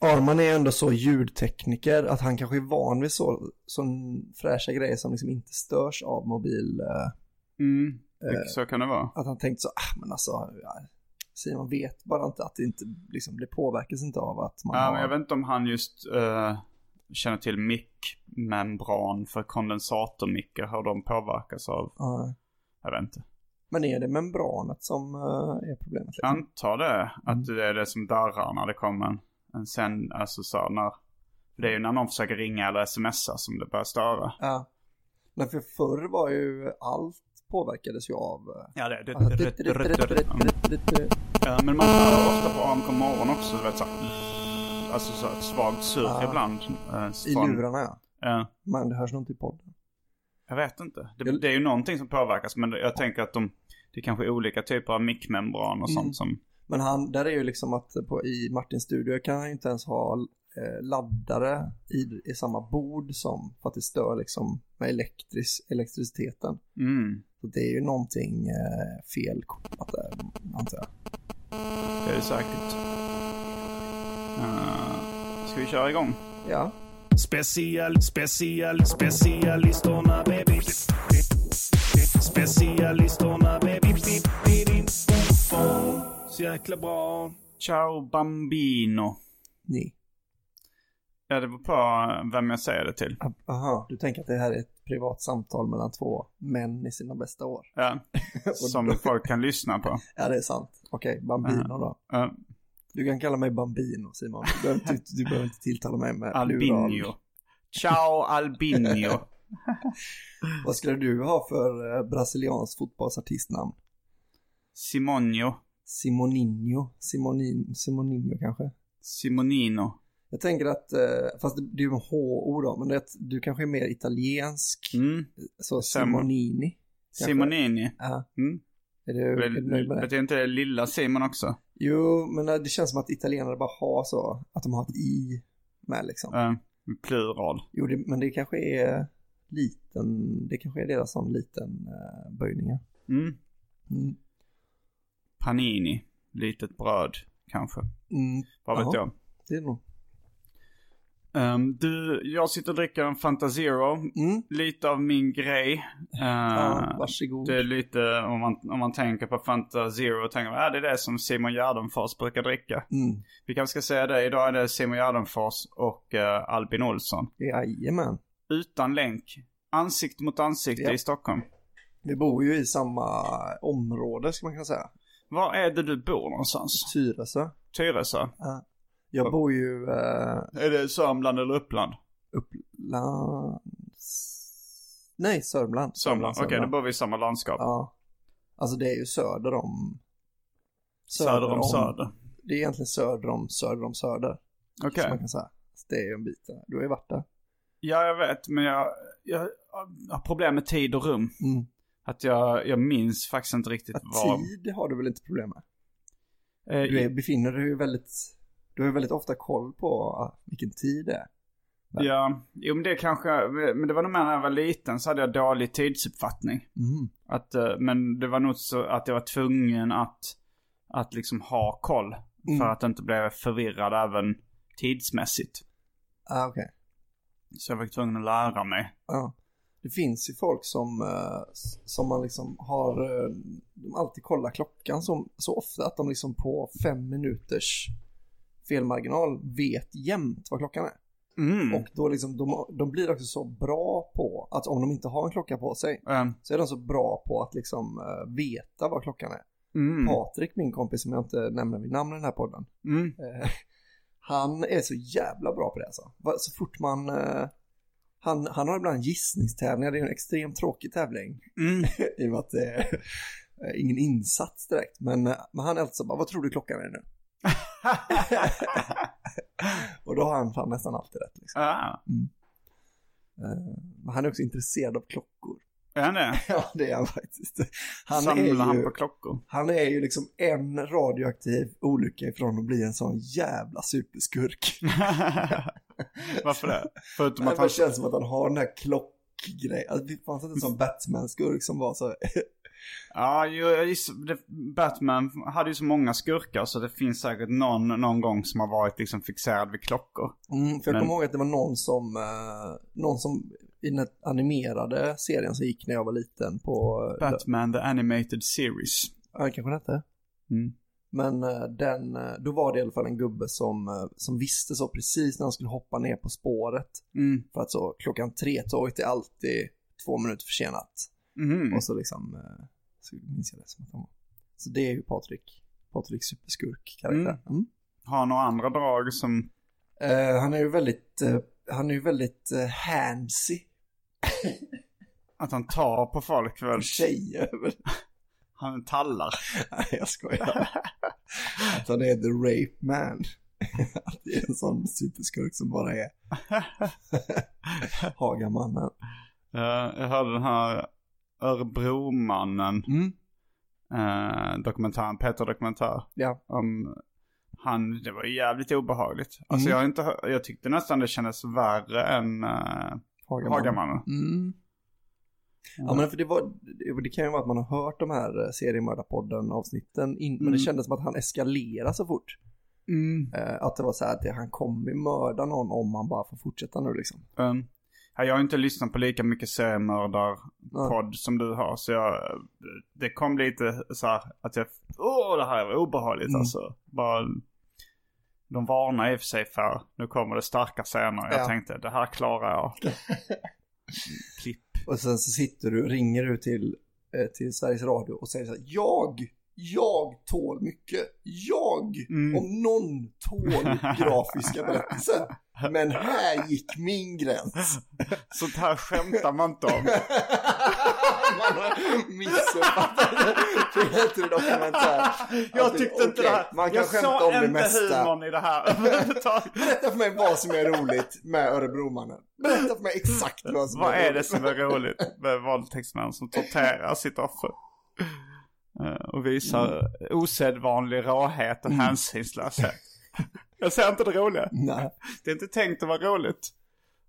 Arman är ändå så ljudtekniker att han kanske är van vid så, så fräscha grejer som liksom inte störs av mobil. eh, Mm, det, så kan det vara. Att han tänkt så, ah, men alltså, ja, Simon vet bara inte att det inte, liksom, det påverkas inte av att man Ja, har... men jag vet inte om han just eh, känner till mickmembran för kondensatormickar, hur de påverkas av. Ja. Jag vet inte. Men är det membranet som eh, är problemet? Jag Liksom? antar det, att det är det som darrar när det kommer en, en sen, alltså så när, det är ju när någon försöker ringa eller smsa som det börjar störa. Ja. Men för förr var ju allt påverkades ju av... eh, Ja, det, det, alltså, Ja, men man hör ofta på AMK morgon också, du vet så Alltså så ett svagt surr Ja. ibland. eh, I lurarna ja. Ja. Men det hörs nog inte i podden. Jag vet inte. Det, det är ju någonting som påverkas men jag tänker att de, det är kanske olika typer av mickmembran och Mm. sånt som... Men han, där är ju liksom att på, i Martins studio kan han ju inte ens ha eh, laddare i, i samma bord som för att det stör liksom med elektris, elektriciteten. Mm, Så det är ju någonting eh, fel kopplat där, antar jag. det är det säkert. Uh, ska vi köra igång? Ja. Special, special, specialisterna baby. Specialisterna baby. Så jäkla bra. Ciao Bambino. Ni. Ja, det var på vem jag säger det till. Aha, du tänker att det här är ett privat samtal mellan två män i sina bästa år. Ja, som folk kan lyssna på. Ja, det är sant. Okej, Bambino då. Ja, Du kan kalla mig Bambino, Simon. Du behöver inte, du behöver inte tilltala mig med plural. Albinio. Ciao Albinio. Vad skulle du ha för eh, brasiliansk fotbollsartistnamn? Simonio. Simoninho? Simonin, Simoninho kanske? Simonino. Jag tänker att, eh, fast det, är ju med H-O då, men det, du kanske är mer italiensk. Mm. Så. Simonini. kanske. Simonini. Ja. Mm. Är du, är du nöjd med det? Betyder inte det lilla Simon också? Jo, men eh, det känns som att italienare bara har så, att de har ett i med liksom. Uh, plural. Jo, det, men det kanske är liten, det kanske är deras sån liten uh, böjningar. Mm. Panini. Litet bröd, kanske. Mm. Vad vet Jaha. jag. Det är nog. Ehm, du, jag sitter och dricker en Fanta Zero. Mm. Lite av min grej. Uh, Ja, varsågod. Det är lite, om man, om man tänker på Fanta Zero, tänker man, ja det är det som Simon Gärdenfors brukar dricka. Mm. Vi kanske ska säga det, idag är det Simon Gärdenfors och eh, Albin Olsson. Jajamän. Utan länk. Ansikte mot ansikte Ja. i Stockholm. Vi bor ju i samma område ska man kunna säga. Var är det du bor någonstans? Tyresö. Tyresö? Ja. Jag bor ju uh, Är det Sörmland eller Uppland? Upplands... Nej, Sörmland. Sörmland? Okej, Sörmland. då bor vi i samma landskap. Ja. Alltså det är ju söder om... Söder om söder. Det är egentligen söder om söder om söder. Okej. Som man kan säga. Så det är ju en bit där. Du har ju varit där. Ja, jag vet, men jag, jag har problem med tid och rum. Mm. Att jag, jag minns faktiskt inte riktigt Att vad... tid har du väl inte problem med? Eh, Du är, befinner dig ju väldigt... Du har ju väldigt ofta koll på ah, vilken tid det är. Ja, jo men det kanske, men det var nog mer när jag var liten så hade jag dålig tidsuppfattning. Mm. Att, eh, men det var nog så att jag var tvungen att, att liksom ha koll. Mm. För att inte bli förvirrad även tidsmässigt. Ah, okej. Så jag var tvungen att lära mig. Ja. Det finns ju folk som, eh, som man liksom har, eh, de alltid kollar klockan så, så ofta att de liksom på fem minuters felmarginal vet jämt vad klockan är. Mm. Och då liksom, de, de blir också så bra på att om de inte har en klocka på sig Eh, så är de så bra på att liksom eh, veta vad klockan är. mm. Patrik, min kompis som jag inte nämner vid namn i den här podden, Mm. eh, han är så jävla bra på det alltså. Så fort man, han, han har ibland gissningstävlingar, det är en extremt tråkig tävling. Mm. I och med att det är eh, ingen insats direkt. Men, eh, men han är alltid så bara, vad tror du klockan är nu? Och då har han fan nästan alltid rätt. Liksom. Ja, Eh, Men han är också intresserad av klockor. Är han det? Ja, det är han faktiskt. Han Samlar är han på klockor? han är ju liksom en radioaktiv olycka ifrån att bli en sån jävla superskurk. Varför det? Förutom Det att han... känns som att han har den här klockgrejen. Alltså, det fanns inte en sån Batman-skurk som var så... Ja, jag gissar- det, Batman hade ju så många skurkar så det finns säkert någon, någon gång som har varit liksom fixerad vid klockor. Mm, för jag Men- kommer ihåg att det var någon som, eh, någon som i den animerade serien som gick när jag var liten på... Batman the Animated Series. Ja, det kanske det hette. Mm. Men eh, den, eh, då var det i alla fall en gubbe som, eh, som visste så precis när han skulle hoppa ner på spåret. Mm. För att så klockan tre tåget är alltid två minuter försenat. Mhm. Och så liksom, eh, så minns jag det som att han var. Så det är ju Patrik, Patrik superskurk karaktär. Mm. Har några andra drag som... Eh, han är ju väldigt, eh, han är ju väldigt uh, handsy. Att han tar på folk väl? Tjejer. Han tallar. Nej, jag skojar. Att han är the rape man. Att det är en sån superskurk som bara är Hagamannen. Eh, jag hörde den här Örebromannen. Mm. Uh, dokumentären, Peter Dokumentär. Ja. Om han, det var jävligt obehagligt. Alltså Mm. jag, inte, jag tyckte nästan det kändes värre än uh, Hagamannen. Mm. Ja men för det var, det- kan ju vara att man har hört de här eh, seriemördarpodden avsnitten in, men det Mm. kändes som att han eskalerade så fort. Mm. Eh, att det var så här att han kommer mörda någon om han bara får fortsätta nu liksom. Um, ja, jag har inte lyssnat på lika mycket seriemördar-podd som du har. Så jag, det kom lite så här att jag, åh det här var obehagligt Mm. alltså. Bara, de varnar i och för sig för, nu kommer det starka scener. Jag Ja. tänkte, det här klarar jag. Klipp. Och sen så sitter du, ringer du till, eh, till Sveriges Radio och säger så här, jag, jag tål mycket. Jag, Mm. om någon tål grafiska berättelser. Men här gick min gräns. Sånt här skämtar man inte om. Man har missuppfattat det. Det heter dokumentär. Jag Att tyckte inte okej, det här. Man kan jag skämta om det inte mesta. humorn i det här. Berätta för mig vad som är roligt med Örebromannen. Berätta för mig exakt vad som Vad är det roligt. som är roligt med våldtäktsmän som torterar sitt offer? Eh, Och visar osedvanlig råhet och hänsynslöshet. Jag ser inte det roliga. Nej. Det är inte tänkt att vara roligt.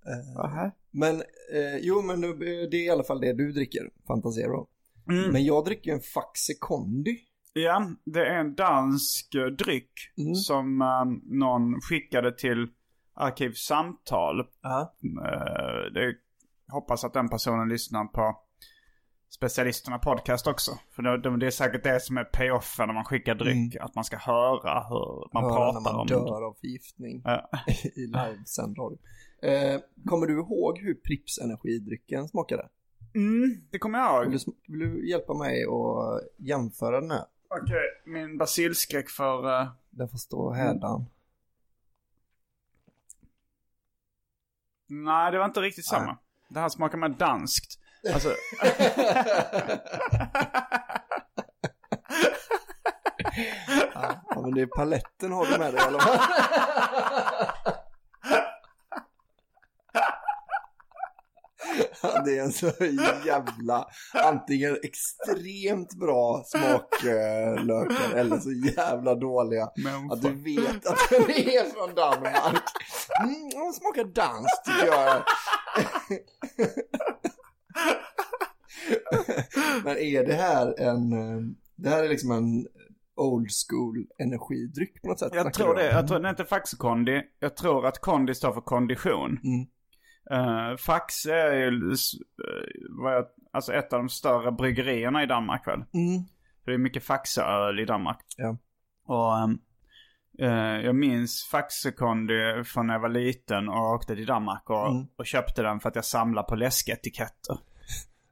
Eh, Aha. Men, eh, jo men det är i alla fall det du dricker, Fantasero. Mm. Men jag dricker en Faxe Kondi. Ja, det är en dansk eh, dryck Mm. som eh, någon skickade till Arkivsamtal. Ja. Eh, det, hoppas att den personen lyssnar på specialisterna podcast också. För det, det, det är säkert det som är payoffen när man skickar dryck. Att man ska höra hur man Höra pratar när man om dör av förgiftning Ja. i livesänd radio. Eh, kommer du ihåg hur Pripps energidrycken smakade? Mm, det kommer jag Vill ihåg. du, sm- vill du hjälpa mig att jämföra den här? Okej, min basilskräck för... eh, Den får stå hädan. nej, det var inte riktigt Nej. samma. Det här smakar mer danskt. Alltså, Ja, men det är paletten har du med dig i alla fall. Det är en så jävla, antingen extremt bra smaklökar eller så jävla dåliga. Människa. Att du vet att den är från Danmark. Mm, de smakar danskt tycker jag. Men är det här en, det här är liksom en old school energidryck på något sätt? jag tror det. Jag tror den heter Faxkondi. Jag tror att kondi står för kondition. Mm. Uh, Fax är ju eh, jag, alltså ett av de större bryggerierna i Danmark väl? Mm. För det är mycket Faxaöl i Danmark. Ja. Och ehm, eh, jag minns Faxekondi från när jag var liten och åkte till Danmark och, Mm. och köpte den för att jag samlar på läsketiketter.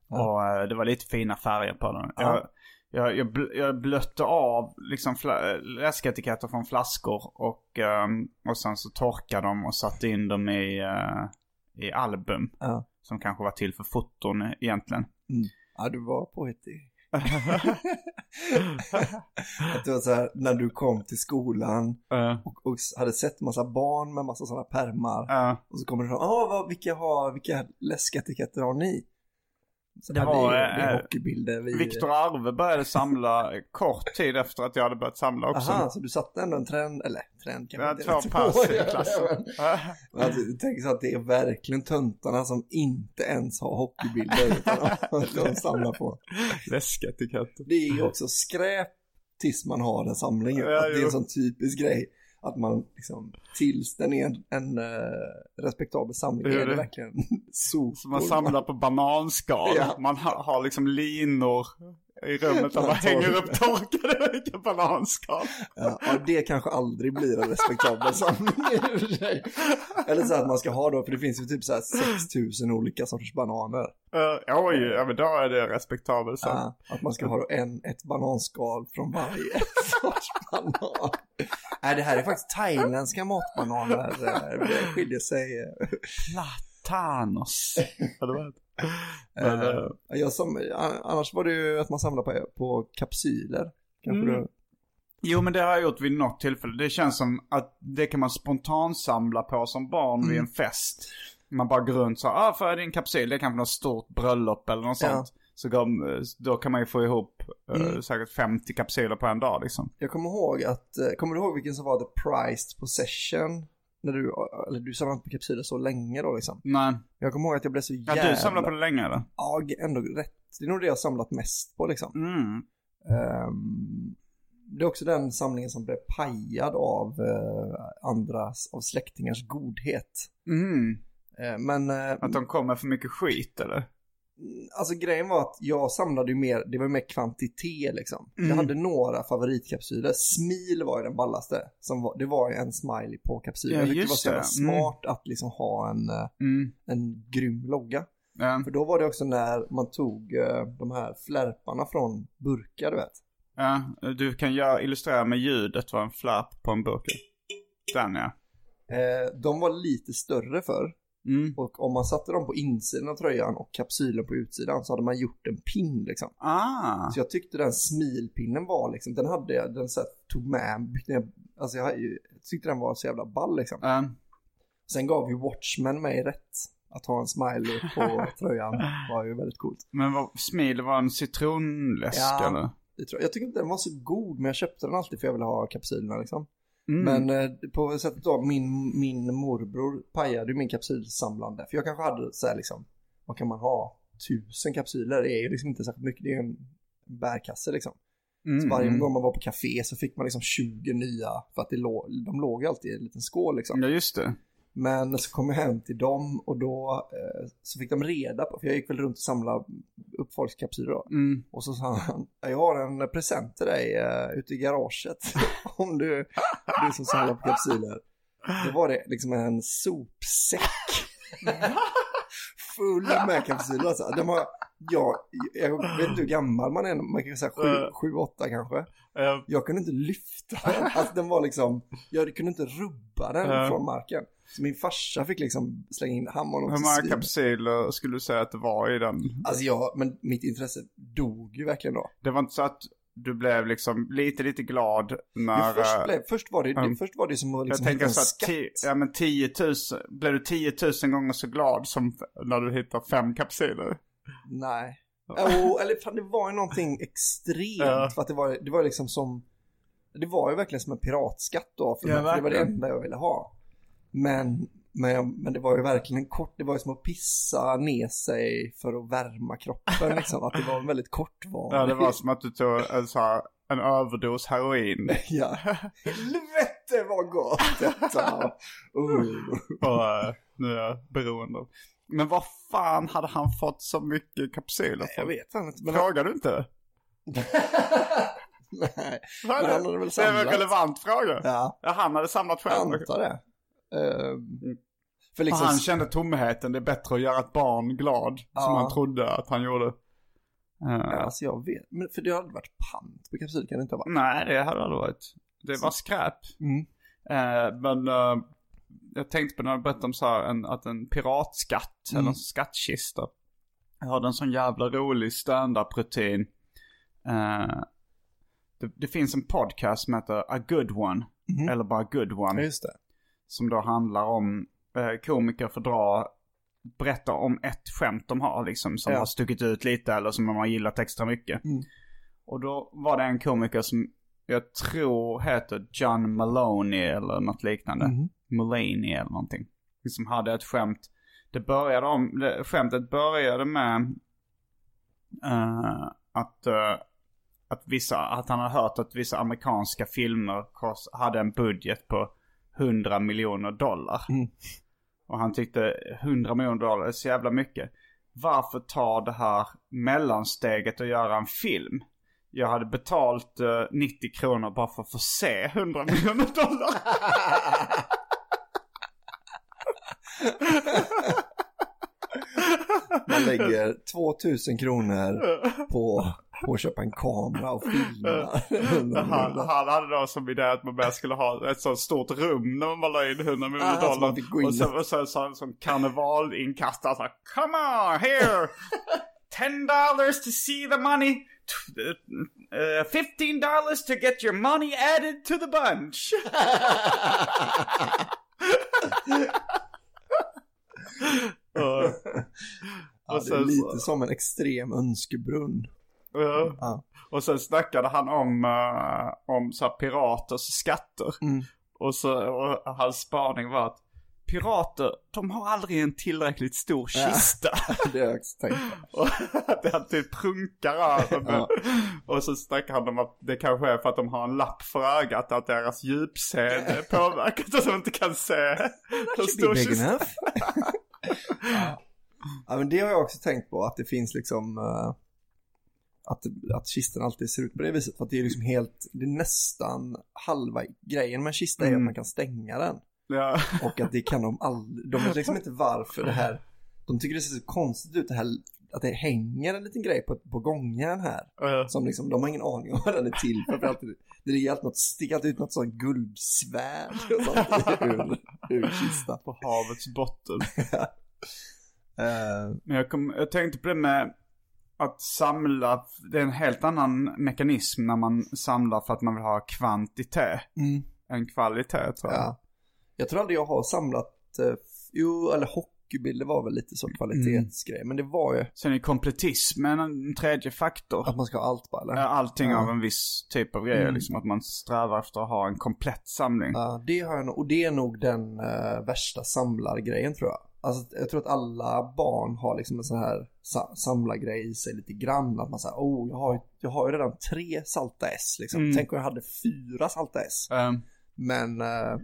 Och eh, det var lite fina färger på den. Ja. Jag, jag, jag, bl- jag blötte av liksom läsketiketter från flaskor och, ehm, och sen så torkade dem och satte in dem i, eh, i album. Ja. Som kanske var till för foton egentligen. Ja, du var påhittig. att det var så här, när du kom till skolan Eh, och, och hade sett massa barn med massa sådana pärmar. eh, Och så kommer du fram, ah, vad, vilka, har, vilka läsketiketter har ni? Så, Det var, det, är, det är eh, hockeybilder. Vi... Viktor Arve började samla kort tid efter att jag hade börjat samla också. Aha, så du satte ändå en trend, eller trend kanske har inte två pass i klassen. Du tänker så att det är verkligen töntarna som inte ens har hockeybilder utan de samlar på. Läsketiketter. Det är ju också skräp tills man har en samling. Ja, att det är en sån typisk grej. Att man liksom, tills den är en, en eh, respektabel samling, är det det- verkligen sopor. Man samlar på bananskal. Ja. Man ha, har liksom linor i rummet där Man hänger upp torkade bananskal. Ja, och det kanske aldrig blir en respektabel samling. Eller så att man ska ha då, för det finns ju typ så här 6000 olika sorters bananer. Uh, oj, ja men då är det respektabelt. Så. Ja, att man ska ha då en, ett bananskal från varje sorts banan. Nej, det här är faktiskt thailändska matbananer. eh, Det skiljer sig. eh. Platanos. Det. Men, eh, Jag som, annars var det ju att man samlar på, på kapsyler. Kanske Mm. du... Jo men det har jag gjort vid något tillfälle. Det känns som att det kan man spontansamla på som barn Mm. vid en fest. Man bara går runt så ah för din kapsyl, det är kanske något stort bröllop eller något Ja. sånt. Så då kan man ju få ihop eh, Mm. säkert 50 kapsyler på en dag liksom. Jag kommer ihåg att, kommer du ihåg vilken som var the prized possession? När du, eller du samlade på kapsyler så länge då liksom. Nej. Jag kommer ihåg att jag blev så Ja, jävla... du samlar på det länge eller? Ja, ändå rätt. Det är nog det jag har samlat mest på liksom. Mm. Ehm, det är också den samlingen som blev pajad av uh, andras, av släktingars godhet. Mm. Eh, men eh, Att de kommer för mycket skit eller? Alltså grejen var att jag samlade ju mer, det var ju mer kvantitet liksom. Jag Mm. hade några favoritkapsyler. Smil var ju den ballaste. Som var, det var ju en smiley på kapsylen. Ja, jag tyckte det var så jävla. Mm. smart att liksom ha en, eh, Mm. en grym logga. Ja. För då var det också när man tog eh, de här flärparna från burkar, du vet. ja. Du kan göra, illustrera med ljudet vad en flapp på en burk är. Den ja. Eh, de var lite större för Mm. Och om man satte dem på insidan av tröjan och kapsylen på utsidan så hade man gjort en pin liksom. Ah. Så jag tyckte den smilpinnen var liksom, den hade jag, den så här, tog med, alltså jag, jag tyckte den var så jävla ball liksom. Ja. Sen gav ju Watchmen mig rätt. Att ha en smiley på tröjan var ju väldigt coolt. Men vad, Smil var en citronläsk Ja. eller? Tror jag. jag tycker inte den var så god men jag köpte den alltid för jag ville ha kapsylerna liksom. Mm. Men eh, på sättet då, min, min morbror pajade min kapsylsamlande. För jag kanske hade så här liksom, vad kan man ha? Tusen kapsyler, det är ju liksom inte särskilt mycket, det är en bärkasse liksom. Mm. Så varje gång man var på café så fick man liksom 20 nya, för att det låg, de låg alltid i en liten skål liksom. Ja just det. Men så kom jag hem till dem och då eh, så fick de reda på, för jag gick väl runt och samlade upp folks kapsyler då. Mm. Och så sa han, jag har en present till dig uh, ute i garaget. Om du, du som samlar på kapsyler. Då var det liksom en sopsäck. Full med kapsyler alltså. Den var, ja, jag vet inte hur gammal man är, man kan säga sju, Eh. sju, åtta kanske. Jag kunde inte lyfta den. Alltså den var liksom, jag kunde inte rubba den från marken. Så min farsa fick liksom slänga in, han var nog Hur många kapsyler skulle du säga att det var i den? Alltså jag, men mitt intresse dog ju verkligen då. Det var inte så att du blev liksom lite, lite glad när... Ja, först, eh, blev, först, var det, um, det, först var det som att jag liksom tänker hitta en så att skatt. ti- ja, men 10 000, blev du 10 000 gånger så glad som när du hittar fem kapsyler? Nej. Oh, eller fan det var ju någonting extremt. Ja. För att det var, det var liksom som, det var ju verkligen som en piratskatt då. För, Ja, det var det enda jag ville ha. Men, men, jag, men det var ju verkligen en kort, det var ju som att pissa ner sig för att värma kroppen liksom. Att det var en väldigt kortvarig. Ja, det var som att du tog en, så här, en överdos heroin. Ja. Helvete vad gott detta. Uh. Och eh, nu är jag beroende. Men vad fan hade han fått så mycket kapsyler Jag för? vet fan inte. Men Frågar du inte? Nej. Men han hade väl det är samlat. en relevant fråga? Ja, Ja, han hade samlat jag själv. antar det. Ehm, för Och liksom, han kände tomheten, det är bättre att göra ett barn glad. Som Ja. han trodde att han gjorde. Eh, Ja, alltså jag vet, men för det har aldrig varit pant på kapsyl kan det inte ha varit. Nej, det hade det aldrig varit. Det var skräp. Mm. Eh, men eh, jag tänkte på när du berättade om så här, en, att en piratskatt, Mm. eller en skattkista. Jag hade en sån jävla rolig stand-up-rutin. Eh, det, det finns en podcast som heter A Good One. Mhm. Eller bara Good Ja, One. just det. Som då handlar om eh, komiker får dra, berätta om ett skämt de har liksom. Som Ja. har stuckit ut lite eller som de har gillat extra mycket. Mm. Och då var det en komiker som jag tror heter John Maloney eller något liknande. Mhm. Mulaney eller någonting. Som hade ett skämt. Det började om, det, skämtet började med eh, att, eh, att vissa, att han har hört att vissa amerikanska filmer hade en budget på 100 miljoner dollar. Mm. Och han tyckte 100 miljoner dollar är så jävla mycket. Varför ta det här mellansteget och göra en film? Jag hade betalt eh, 90 kronor bara för att få se 100 miljoner dollar. Man lägger 2000 kronor på, på att köpa en kamera och filma. Han, han hade då som idé att man bara skulle ha ett så stort rum när man la in 100 miljoner Ah, dollar. och så, och så, så, så en karnevalinkastare så här, Come on here! 10 dollars to see the money. Uh, 15 dollars to get your money added to the bunch. Ja, det är sen lite som en extrem önskebrunn. Ja. Ja. Och sen snackade han om, eh, om så här piraters skatter. Mm. Och, så, och hans spaning var att pirater, de har aldrig en tillräckligt stor kista. Det har jag också tänkt på. det alltid prunkar över. Ja. Och så snackar han om att det kanske är för att de har en lapp för ögat, att deras djupseende är påverkat och de inte kan se hur stor Big kista. enough. ja. ja, men det har jag också tänkt på, att det finns liksom eh, att, att kistan alltid ser ut på det viset. För att det är liksom helt, det är nästan halva grejen med en kista är Mm. att man kan stänga den. Ja. Och att det kan de aldrig, de vet liksom inte varför det här, de tycker det ser så konstigt ut det här, att det hänger en liten grej på, på gången här. Ja. Som liksom, de har ingen aning om vad den är till för. för alltid, det ligger alltid något, sticker alltid ut något sånt guldsvärd och sånt ur, ur kistan. På havets botten. Eh, Men jag, kom, jag tänkte på det med att samla, det är en helt annan mekanism när man samlar för att man vill ha kvantitet mm, än kvalitet tror jag. ja. Jag tror aldrig jag har samlat, eh, jo, eller hockeybilder var väl lite så kvalitetsgrej. Men det var ju Sen är kompletismen en tredje faktor. att man ska ha allt bara, eller? Allting Ja. av en viss typ av grejer, Mm. liksom att man strävar efter att ha en komplett samling. Ja, det har jag nog, och det är nog den eh, värsta samlargrejen tror jag. Alltså jag tror att alla barn har liksom en sån här sa- samlargrej i sig lite grann. Att man säger, oh jag har, jag har ju redan tre salta S liksom. Mm. Tänk om jag hade fyra salta S. Ehm, Men, eh,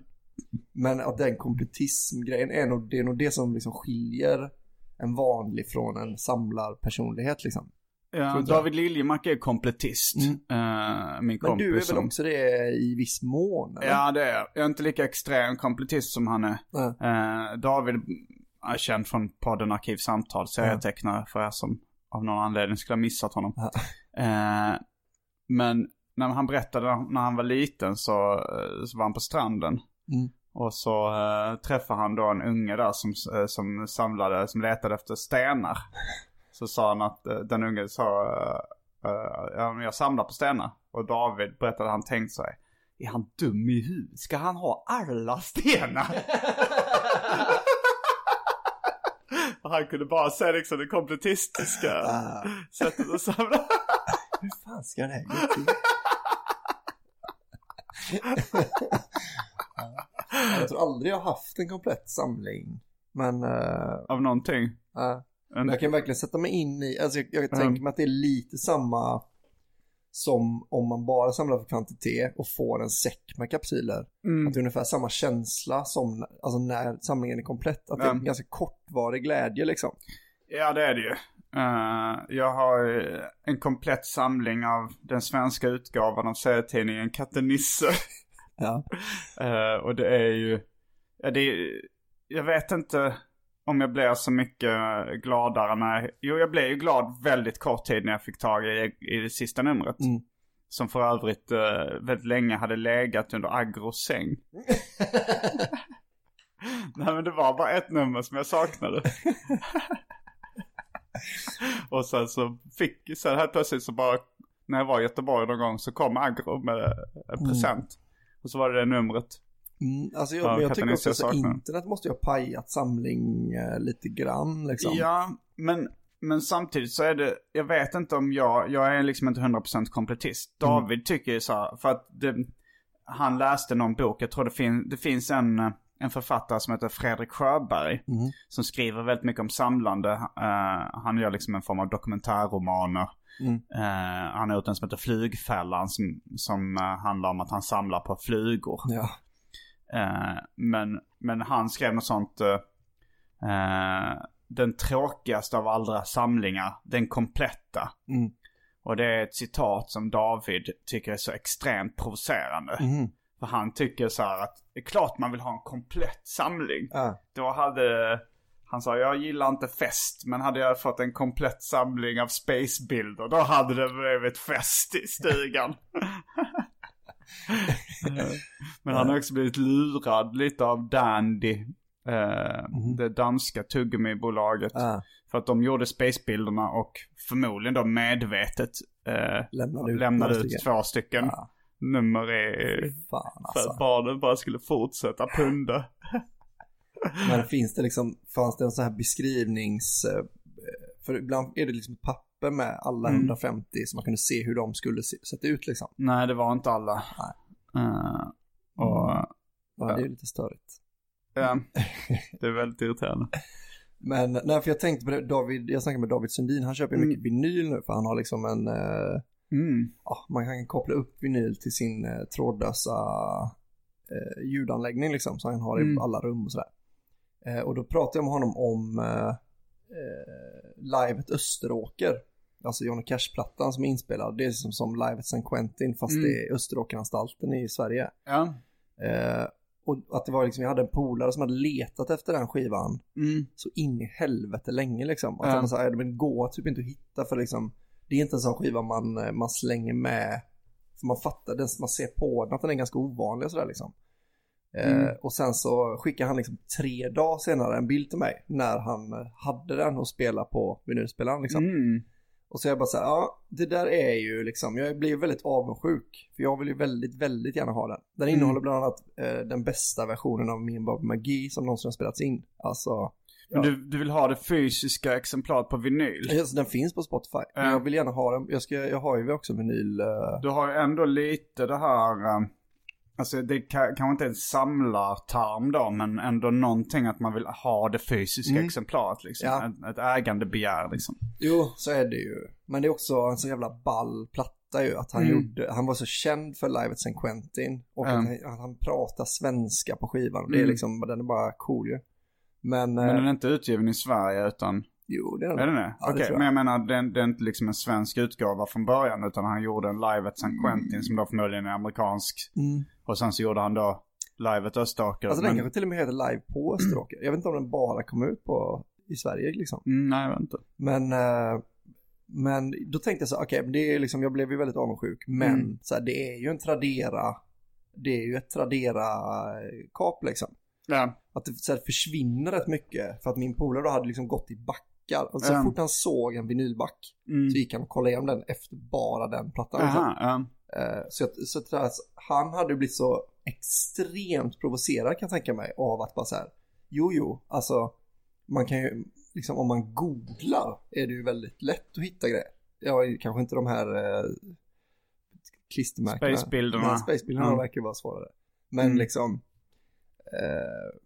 men att den kompletismgrejen är nog, det är nog det som liksom skiljer en vanlig från en samlarpersonlighet liksom. ja. David Liljemark är kompletist. Mm. eh, min Men du är väl som- också det i viss mån? Eller? Ja, det är jag. Jag är inte lika extrem kompletist som han är. Eh, David är känd från podden Arkivsamtal, serietecknare för er som av någon anledning skulle ha missat honom. Ja. Eh, men när han berättade när han var liten så, eh, så var han på stranden. Mm. Och så uh, träffade han då en unge där som, eh, som samlade, som letade efter stenar. Så sa han att eh, den unge sa, men jag samlar på stenar. Och David berättade han tänkt sig, är han dum i huvudet? Ska han ha alla stenar? Och han kunde bara se liksom det kompletistiska sättet att samla. Hur fan ska det här gå till? Ja, jag tror aldrig jag haft en komplett samling. Men, uh, Av någonting. uh, En, jag kan verkligen sätta mig in i, alltså jag, jag tänker mig att det är lite samma som om man bara samlar för kvantitet och får en säck med kapsyler. Mm. Att det är ungefär samma känsla som alltså när samlingen är komplett. Att det är en ganska kortvarig glädje liksom. Ja det är det ju. Eh, jag har eh, en komplett samling av den svenska utgåvan av serietidningen Katte Nisse. Ja. Eh, och det är ju, ja, det är, jag vet inte om jag blir så mycket gladare när, jo jag blev ju glad väldigt kort tid när jag fick tag i, i det sista numret. Mm. Som för övrigt eh, väldigt länge hade legat under Agros säng. Nej men det var bara ett nummer som jag saknade. och sen så fick, sen helt plötsligt så bara, när jag var i Göteborg någon gång så kom Agro med en present. Och så var det det numret. Mm, alltså jag, Ja, men jag tycker också att internet måste ju ha pajat samling eh, lite grann liksom. Ja, men, men samtidigt så är det, jag vet inte om jag, jag är liksom inte 100% kompletist. David tycker ju så här, för att det, han läste någon bok, jag tror det, fin, det finns en, en författare som heter Fredrik Sjöberg. Som skriver väldigt mycket om samlande. Eh, han gör liksom en form av dokumentärromaner. Eh, han har gjort en som heter Flygfällan som, som eh, handlar om att han samlar på flugor. Ja. Eh, men, men han skrev något sånt. eh, eh, den tråkigaste av alla samlingar. Den kompletta. Mm. Och det är ett citat som David tycker är så extremt provocerande. Mhm. För han tycker så här att det är klart man vill ha en komplett samling. Ja. Då hade, han sa jag gillar inte fest. Men hade jag fått en komplett samling av spacebilder. Då hade det blivit fest i stugan. men han har också blivit lurad lite av Dandy. Eh, Det danska tuggummibolaget. Ja. För att de gjorde spacebilderna och förmodligen då medvetet eh, Lämnade ut lämnade ut stycken. två stycken Ja. nummer i, Fan för alltså. att barnen bara skulle fortsätta punda. Men finns det liksom, fanns det en sån här beskrivnings... eh, För ibland är det liksom ett papper med alla Mm. 150 så man kunde se hur de skulle se, sett ut liksom. Nej, det var inte alla. Eh, och Ja, det är lite störigt. ja, det är väldigt irriterande. Men nej, för jag tänkte på det, David, jag snackade med David Sundin, han köper ju Mm. mycket vinyl nu för han har liksom en, eh, Mm. ja, man kan koppla upp vinyl till sin eh, trådlösa eh, ljudanläggning liksom, så han har i Mm. alla rum och sådär. Eh, och då pratade jag med honom om eh, eh, livet Österåker, alltså Johnny Cash-plattan som är inspelad, det är som, som livet San Quentin fast Mm. det är Österåkeranstalten i Sverige. Ja. Eh, och att det var liksom, jag hade en polare som hade letat efter den skivan Mm. så in i helvete länge liksom. Att Ja. han sa, "Ja, det går typ inte att hitta för liksom, det är inte en sån skiva man, eh, man slänger med. För man fattar, den, man ser på den att den är ganska ovanlig och sådär liksom. Mm. Eh, och sen så skickade han liksom tre dagar senare en bild till mig när han eh, hade den och spelade på vinylspelaren liksom. Mm. Och så jag bara så här, ja det där är ju liksom, jag blir väldigt avundsjuk. För jag vill ju väldigt, väldigt gärna ha den. Den Mm. innehåller bland annat eh, den bästa versionen av Min Bob Magi som någonsin har spelats in. Alltså, Men du, du vill ha det fysiska exemplaret på vinyl? Alltså, den finns på Spotify. Men Ja. jag vill gärna ha den. Jag, ska, jag har ju också vinyl. eh, Du har ju ändå lite det här, eh, alltså det kan- kanske inte är en samlartarm då, men ändå någonting att man vill ha det fysiska exemplaret liksom. Ja. Ett, ett ägande begär liksom. Jo, så är det ju. Men det är också en så jävla ball platta ju. Att han Mm. gjorde, han var så känd för livet San Quentin. Och Ja. att, han, att han pratar svenska på skivan. Och det är Mm. liksom, den är bara cool ju. Men, Men eh, den är inte utgiven i Sverige utan, jo det är den. är den det? Ja, Okej, jag. men jag menar det, det är inte liksom en svensk utgåva från början utan han gjorde en live at San Quentin som då förmodligen är amerikansk. Mm. Och sen så gjorde han då live at Österåker. Alltså den men- kanske till och med heter Live på Österåker. Jag vet inte om den bara kom ut på, i Sverige liksom. Mm, nej, jag vet inte. Men, eh, men då tänkte jag så, okej, men det är liksom, jag blev ju väldigt avundsjuk. Men Mm. så här, det är ju en Tradera det är ju ett Tradera-kap liksom. Ja. Att det så här, försvinner rätt mycket för att min polare då hade liksom gått i backar. Och så Ja. fort han såg en vinylback Mm. så gick han och kollade igenom den efter bara den plattan. Aha. Eh, Så, jag, så jag tror att han hade blivit så extremt provocerad kan jag tänka mig av att bara så här, jo jo, alltså man kan ju, liksom om man googlar är det ju väldigt lätt att hitta grejer. Ja, kanske inte de här eh, klistermärkena. Spacebilderna. Spacebilderna Ja. verkar vara svårare. Men Mm. liksom, eh,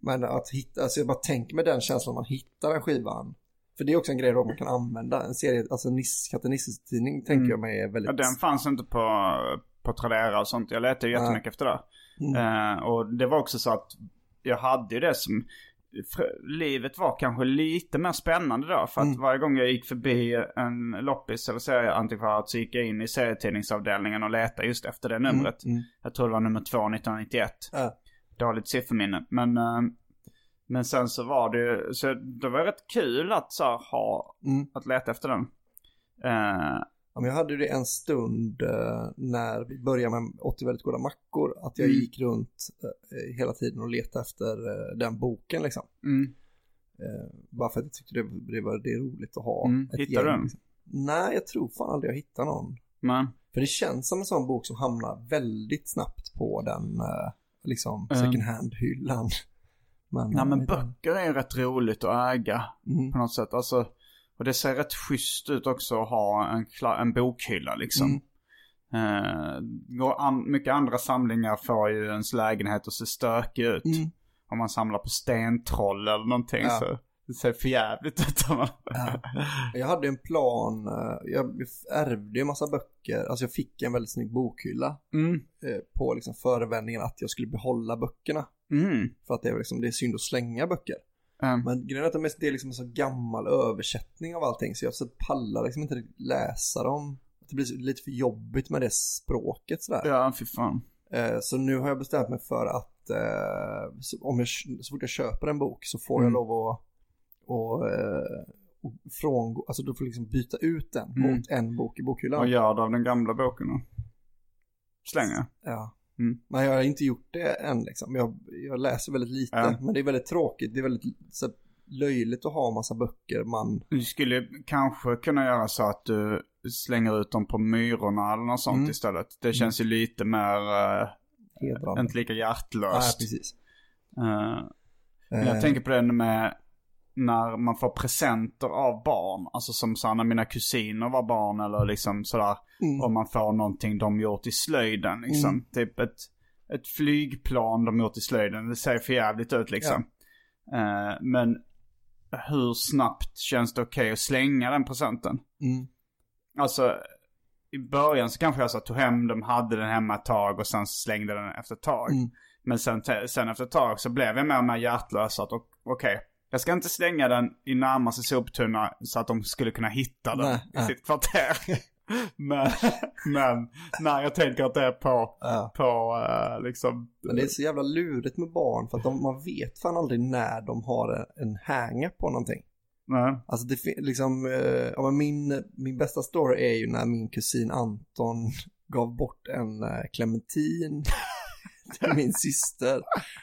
men att hitta, alltså jag bara tänker med den känslan man hittar en skivan. För det är också en grej då man kan använda. En serie, alltså Niss, Katte Nisses tidning tänker Mm. jag mig är väldigt... Ja, den fanns inte på, på Tradera och sånt. Jag letade ju jättemycket efter det. Mm. Eh, och det var också så att jag hade ju det som... Livet var kanske lite mer spännande då. För att Mm. varje gång jag gick förbi en loppis eller serieantikvariat så gick jag in i serietidningsavdelningen och letade just efter det numret. Mm. Jag tror det var nummer två 1991. Ja. Dåligt sifferminne. Men, eh, men sen så var det ju, så det var rätt kul att så ha, Mm. att leta efter den. Eh, Ja, men jag hade det en stund eh, när vi började med 80 väldigt goda mackor. Att jag Mm. gick runt eh, hela tiden och letade efter den boken liksom. mm. Bara för att jag tyckte det, det var det roligt att ha Mm. Hittade du den? Liksom. Nej, jag tror fan aldrig jag hittade någon. Men, För det känns som en sån bok som hamnar väldigt snabbt på den liksom Mm. second hand-hyllan. Men, nej men eh, böcker är ju rätt roligt att äga. Mm. på något sätt. Alltså, och det ser rätt schysst ut också att ha en, en bokhylla liksom. Mm. Går an- mycket andra samlingar får ju ens lägenhet att se stökig ut. Mm. Om man samlar på stentroll eller någonting Ja. så det ser för jävligt ut. man- Jag hade en plan, eh, jag ärvde ju en massa böcker, alltså jag fick en väldigt snygg bokhylla Mm. på liksom förevändningen att jag skulle behålla böckerna. Mm. För att det är, liksom, det är synd att slänga böcker. Um, Men grejen är att det är liksom en så gammal översättning av allting så jag så pallar liksom inte läsa dem. Det blir lite för jobbigt med det språket sådär. ja, fy fan. Eh, Så nu har jag bestämt mig för att eh, om jag, så fort jag köper en bok så får Mm. jag lov att och, eh, och frångå, alltså du får liksom byta ut den Mm. mot en bok i bokhyllan. Vad gör du av den gamla boken då? Slänger? Ja. Mm. Men jag har inte gjort det än liksom. Jag, jag läser väldigt lite. Ja. Men det är väldigt tråkigt. Det är väldigt så, löjligt att ha massa böcker man... Du skulle kanske kunna göra så att du slänger ut dem på myrorna eller något sånt Mm. istället. Det känns ju lite mer, uh, Hedrande. inte lika Nej, hjärtlöst. precis. Eh, Men Eh, Jag tänker på det med när man får presenter av barn. Alltså som så när mina kusiner var barn eller liksom sådär. Mm. Om man får någonting de gjort i slöjden liksom. Mm. Typ ett, ett flygplan de gjort i slöjden. Det ser för jävligt ut liksom. Eh, men hur snabbt känns det okej att slänga den presenten? Mm. Alltså i början så kanske jag så tog hem dem, hade den hemma ett tag och sen slängde den efter ett tag. Mm. Men sen, sen efter ett tag så blev jag mer och mer hjärtlös. Att okej, jag ska inte slänga den i närmaste soptunna så att de skulle kunna hitta den Nej, i nej. sitt kvarter. men, men när jag tänker att det är på, Ja. på eh, liksom... Men det är så jävla lurigt med barn för att de, man vet fan aldrig när de har en, hänga på någonting. Nej. Alltså det liksom, eh, ja, min, min bästa story är ju när min kusin Anton gav bort en eh, clementin till min syster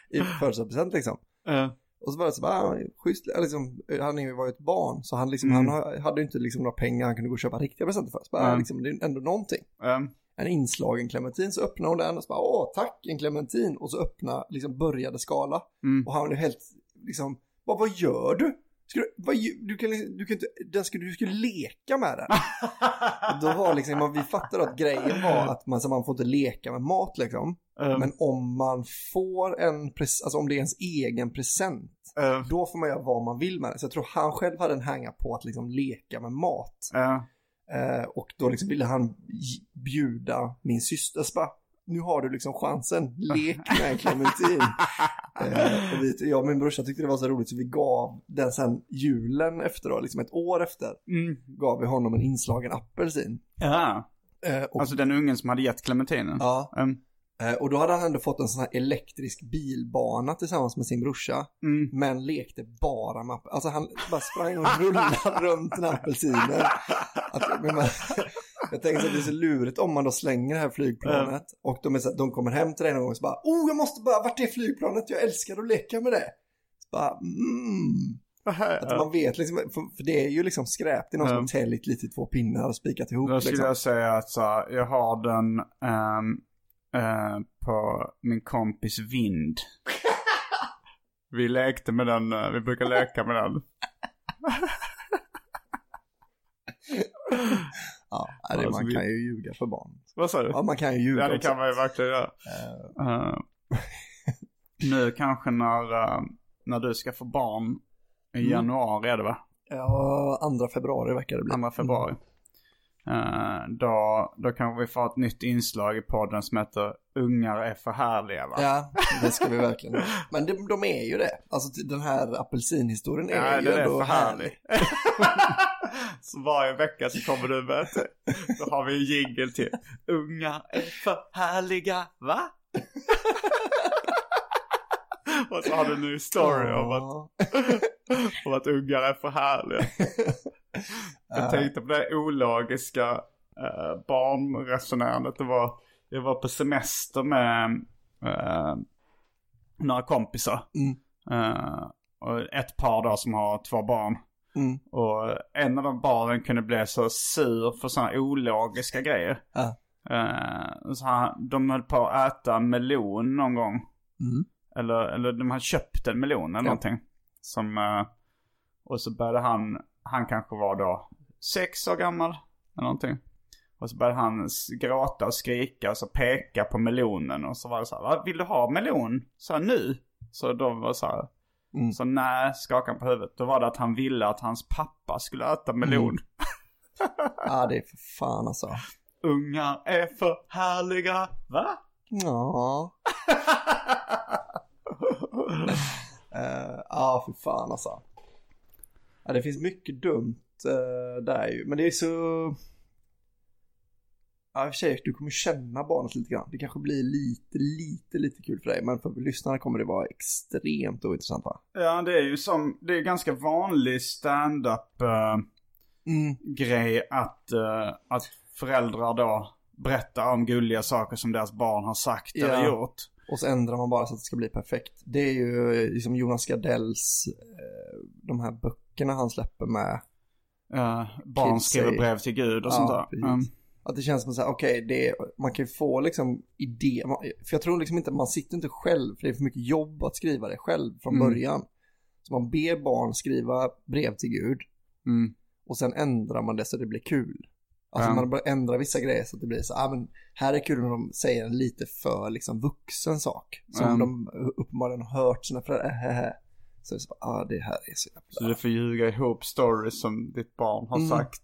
i födelsedagspresent liksom. Eh, Och så var det så bara, ah, schysst, liksom, han var ju ett barn så han, liksom, Mm. han ha- hade ju inte liksom några pengar han kunde gå och köpa riktiga presenter för. Så bara, Mm. liksom, det är ändå någonting. eh, En inslagen clementin så öppnade hon den och så bara, åh tack en clementin. Och så öppna, liksom började skala. Mm. Och han blev helt, liksom, vad, vad gör du? Ska du, vad, du, kan, liksom- du kan inte, den skulle, du skulle leka med den. då var liksom, vi fattade att grejen var att man, så man får inte leka med mat liksom. eh, Men om man får en, alltså om det är ens egen present, eh, då får man göra vad man vill med det. Så jag tror han själv hade en hänga på att liksom leka med mat. eh, Eh, och då liksom ville han bjuda min syster, så bara, nu har du liksom chansen, lek med en clementin. eh, och vi, jag och min brorsa tyckte det var så roligt så vi gav den sen julen efter då, liksom ett år efter, mm. gav vi honom en inslagen apelsin. Ja, Eh, och, alltså den ungen som hade gett clementinen. ja, Eh, Och då hade han ändå fått en sån här elektrisk bilbana tillsammans med sin brorsa. Mm. Men lekte bara med Alltså han bara sprang och rullade runt men man, jag tänker att det är så lurigt om man då slänger det här flygplanet. Och de, är så, de kommer hem till dig någon gång och så bara Oh jag måste bara, vart är flygplanet? Jag älskar att leka med det. Så bara, mm. Att man vet liksom, för, det är ju liksom skräp. Det är någon som Ja. har täljt lite i två pinnar och spikat ihop. Då skulle Liksom. jag säga att så, jag har den ehm, eh, på min kompis vind. Vi lekte med den, eh, vi brukar leka med den. Ja, det, Alltså, man vi- kan ju ljuga för barn. Vad sa du? Ja, man kan ju ljuga Ja, det kan man ju verkligen göra. Eh, nu kanske när, när du ska få barn i Mm. januari är det va? Ja, andra februari verkar det bli. 2 februari. Eh, då, då kanske vi får ett nytt inslag i podden som heter Ungar är för härliga va? Ja, det ska vi verkligen. Men de, de är ju det. Alltså den här apelsinhistorien är Ja, ju den är ändå för härlig. så varje vecka så kommer du med då har vi en jingel till. Ungar är för härliga, va? Och så har du en ny story om att, om att ungar är för härliga. Jag tänkte på det ologiska uh, barnresonerandet. Det var, jag var på semester med eh, några kompisar. Mm. Eh, och ett par då som har två barn. Mm. Och en av de barnen kunde bli så sur för sådana ologiska grejer. Ja. Eh, så han, de höll på att äta melon någon gång. Mm. Eller, eller de hade köpt en melon eller Ja. någonting. Som, eh, och så började han, han kanske var då sex år gammal. Eller någonting. Och så började han gråta och skrika och så peka på melonen. Och så var det så här, "Va, vill du ha melon? Så här, nu? Så de var så här, Mm. så nej, skakade han på huvudet. Då var det att han ville att hans pappa skulle äta melon. Mm. Ja, det är för fan alltså. Ungar är för härliga, va? Ja. Eh, Ja, för fan alltså. Ja, det finns mycket dumt uh, där ju. Men det är så... Ja, i och för sig, du kommer känna barnet lite grann. Det kanske blir lite, lite, lite kul för dig. Men för lyssnarna kommer det vara extremt ointressant va? Ja, det är ju som, det är ganska vanlig stand-up eh, Mm. grej att, eh, att föräldrar då berättar om gulliga saker som deras barn har sagt Ja. eller gjort. Och så ändrar man bara så att det ska bli perfekt. Det är ju eh, liksom Jonas Gardells, eh, de här böckerna han släpper med. Eh, barn Kids skriver brev till Gud och Ja, sånt där. Mm. Att det känns som så här, okej, det man kan ju få liksom idé, för jag tror liksom inte, man sitter inte själv, för det är för mycket jobb att skriva det själv från Mm. början. Så man ber barn skriva brev till Gud Mm. och sen ändrar man det så det blir kul. Alltså Ja. man bara ändrar vissa grejer så att det blir så, ah, men här är kul när de säger en lite för liksom vuxen sak. Som Mm. de uppenbarligen har hört sina föräldrar, äh, äh, äh. Så det är så, ah det här är så Så jävla... du får ljuga ihop stories som ditt barn har Mm. sagt.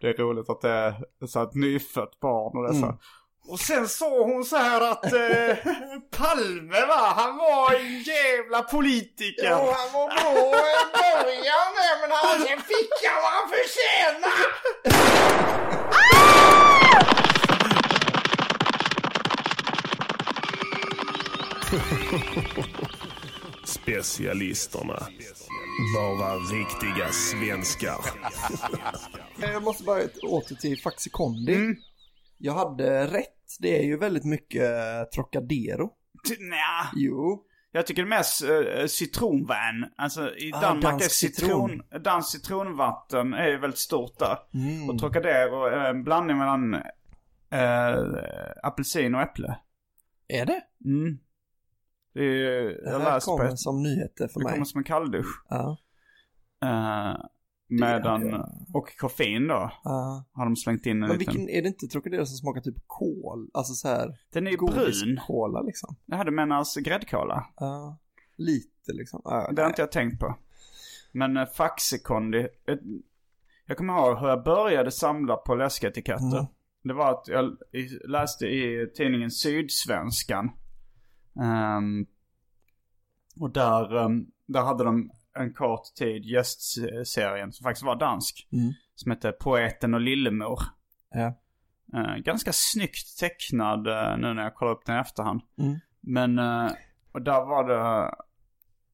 Det är roligt att det är så ett nyfött barn och det är så. Mm. Och sen sa hon så här att eh, Palme va, han var en jävla politiker. han var bra i början men han, sen fick han vad han förtjänade. Specialisterna. Bara riktiga svenskar. Jag måste bara åter till Faxikondi. Jag hade rätt. Det är ju väldigt mycket eh, Trocadero. Nja, Jo. jag tycker det är mest uh, citronvän. Alltså i Ah, Danmark är dansk citron, citron. dansk citronvatten är ju väldigt stort där. Mm. Och Trocadero är en blandning mellan uh, apelsin och äpple. Är det? Mm. Det är, Det jag här läste på kommer ett, som nyheter för det mig. kommer som en kalldusch. Ja. Uh, medan, och koffein då, ja. har de slängt in en Men liten. vilken, är det inte Trocadero som smakar typ kol? Alltså så här. Den är ju brun. Godiskola liksom. Det här du menar alltså gräddkola? Ja. Lite liksom. Ja, Det har inte jag tänkt på. Men uh, Faxikondi, jag kommer ihåg hur jag började samla på läsketiketter. Mm. Det var att jag läste i tidningen Sydsvenskan. Ehm, och där, ehm, där hade de en kort tid gästserien som faktiskt var dansk. Mm. Som hette Poeten och Lillemor. Ja. Eh, ganska snyggt tecknad eh, nu när jag kollar upp den i efterhand. Mm. Men, eh, och där var det,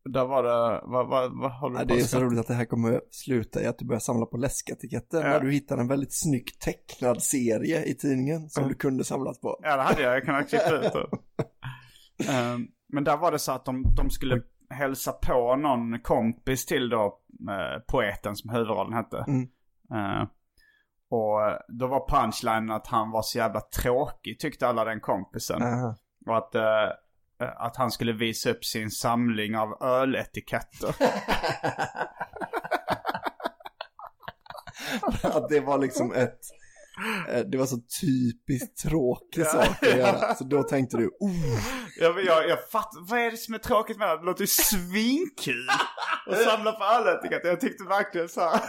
där var det, vad, vad, vad håller Ja, du det på är att så roligt att det här kommer sluta i att du börjar samla på läsketiketter Ja. när du hittar en väldigt snyggt tecknad serie i tidningen som Ja. du kunde samlat på. Ja, det hade jag. Jag kunnat klippa ut det. Men där var det så att de, de skulle hälsa på någon kompis till då eh, poeten som huvudrollen hette. Mm. Eh, och då var punchlinen att han var så jävla tråkig tyckte alla den kompisen. Aha. Och att, eh, att han skulle visa upp sin samling av öletiketter. Att det var liksom ett, det var så typiskt tråkig sak att göra. Så då tänkte du, oh, Jag, jag, jag fattar, vad är det som är tråkigt med det? Det låter ju svinkul att samla på öletiketter. Jag tyckte verkligen så här.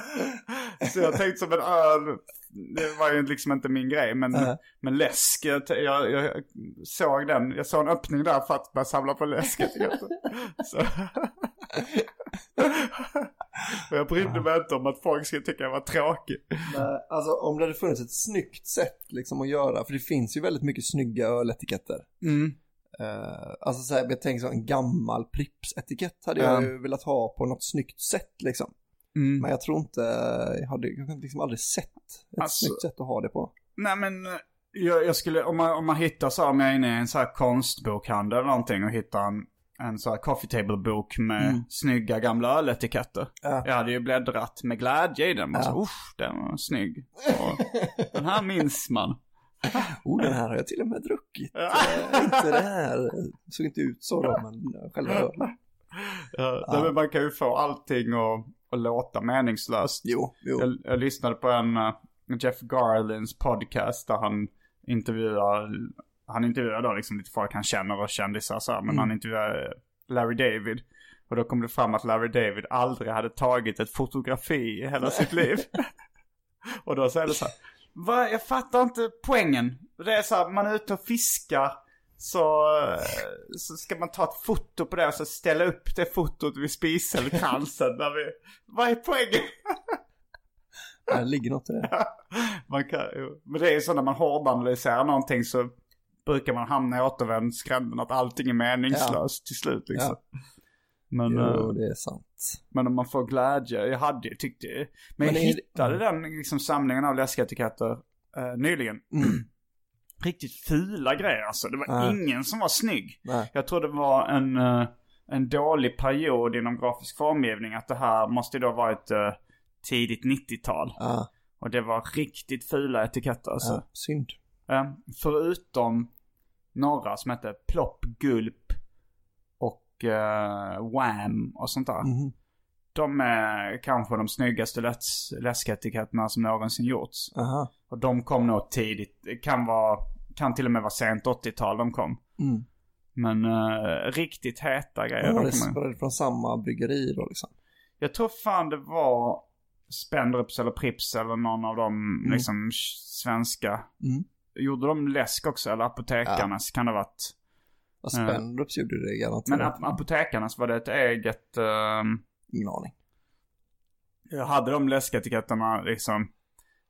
Så jag tänkte som en öl, det var ju liksom inte min grej. Men, Nej. men läsk, jag, jag, jag såg den, jag såg en öppning där för att börja samla på läsketiketter. Så. Och jag brydde mig inte om att folk skulle tycka jag var tråkig. Nej, alltså om det hade funnits ett snyggt sätt liksom att göra, för det finns ju väldigt mycket snygga öletiketter. Mm. Uh, alltså så här, jag tänker så en gammal Pripps-etikett hade Ja. jag ju velat ha på något snyggt sätt liksom. Mm. Men jag tror inte, jag hade jag liksom aldrig sett ett Alltså- snyggt sätt att ha det på. Nej men, eh, jag, jag skulle, om man, om man hittar så här, om jag är inne i en så här konstbokhandel eller någonting och hittar en, en så här coffee table bok med Mm. snygga gamla öletiketter. Ja. Jag hade ju bläddrat med glädje i den. Man Ja. så, usch, den var snygg. Och, den här minns man. Oh, den här har jag till och med druckit. Eh, inte det här, det såg inte ut så då, men eh, själva ölen. Ja. Men man kan ju få allting att, att låta meningslöst. Jo, jo. Jag, jag lyssnade på en uh, Jeff Garlins podcast där han intervjuar, han intervjuar då liksom lite folk han känner och kändisar så här, men han intervjuar eh, Larry David. Och då kom det fram att Larry David aldrig hade tagit ett fotografi i hela sitt liv. och då säger det så här, Va, jag fattar inte poängen. Det är så här, man är ute och fiskar. Så, eh, så ska man ta ett foto på det och så ställa upp det fotot vid spiselkransen. Där vi, vad är poängen? Det ligger något i det. man kan, men det är ju så när man hårdanalyserar någonting så brukar man hamna i återvändsgränden att allting är meningslöst till slut liksom. Men, Jo, eh, det är sant. men om man får glädje, jag hade ju tyckte, men, Men jag är det- hittade den liksom samlingen av läsketiketter eh, nyligen. Riktigt fula grejer alltså. Det var Ja. ingen som var snygg. Nej. Jag tror det var en, eh, en dålig period inom grafisk formgivning. Att det här måste då ha varit eh, tidigt 90-tal. Ja, Och det var riktigt fula etiketter alltså. ja, synd. Eh, förutom några som hette Plopp Gulp och eh, Wham och sånt där. Mhm. De är kanske de snyggaste läs- läsketiketterna som någonsin gjorts. Aha. Och de kom nog tidigt. Kan vara, kan till och med vara sent 80-tal de kom. Mm. Men eh, riktigt heta grejer. Ja, de det från samma bryggeri då liksom. Jag tror fan det var Spendrups eller Prips eller någon av de liksom svenska. Mm. Gjorde de läsk också eller apotekarnas kan det ha varit. Vad Spendrups gjorde det garanterat. Men ap- apotekarnas var det ett eget... ehm, Ingen aning. jag hade de läsketiketterna liksom.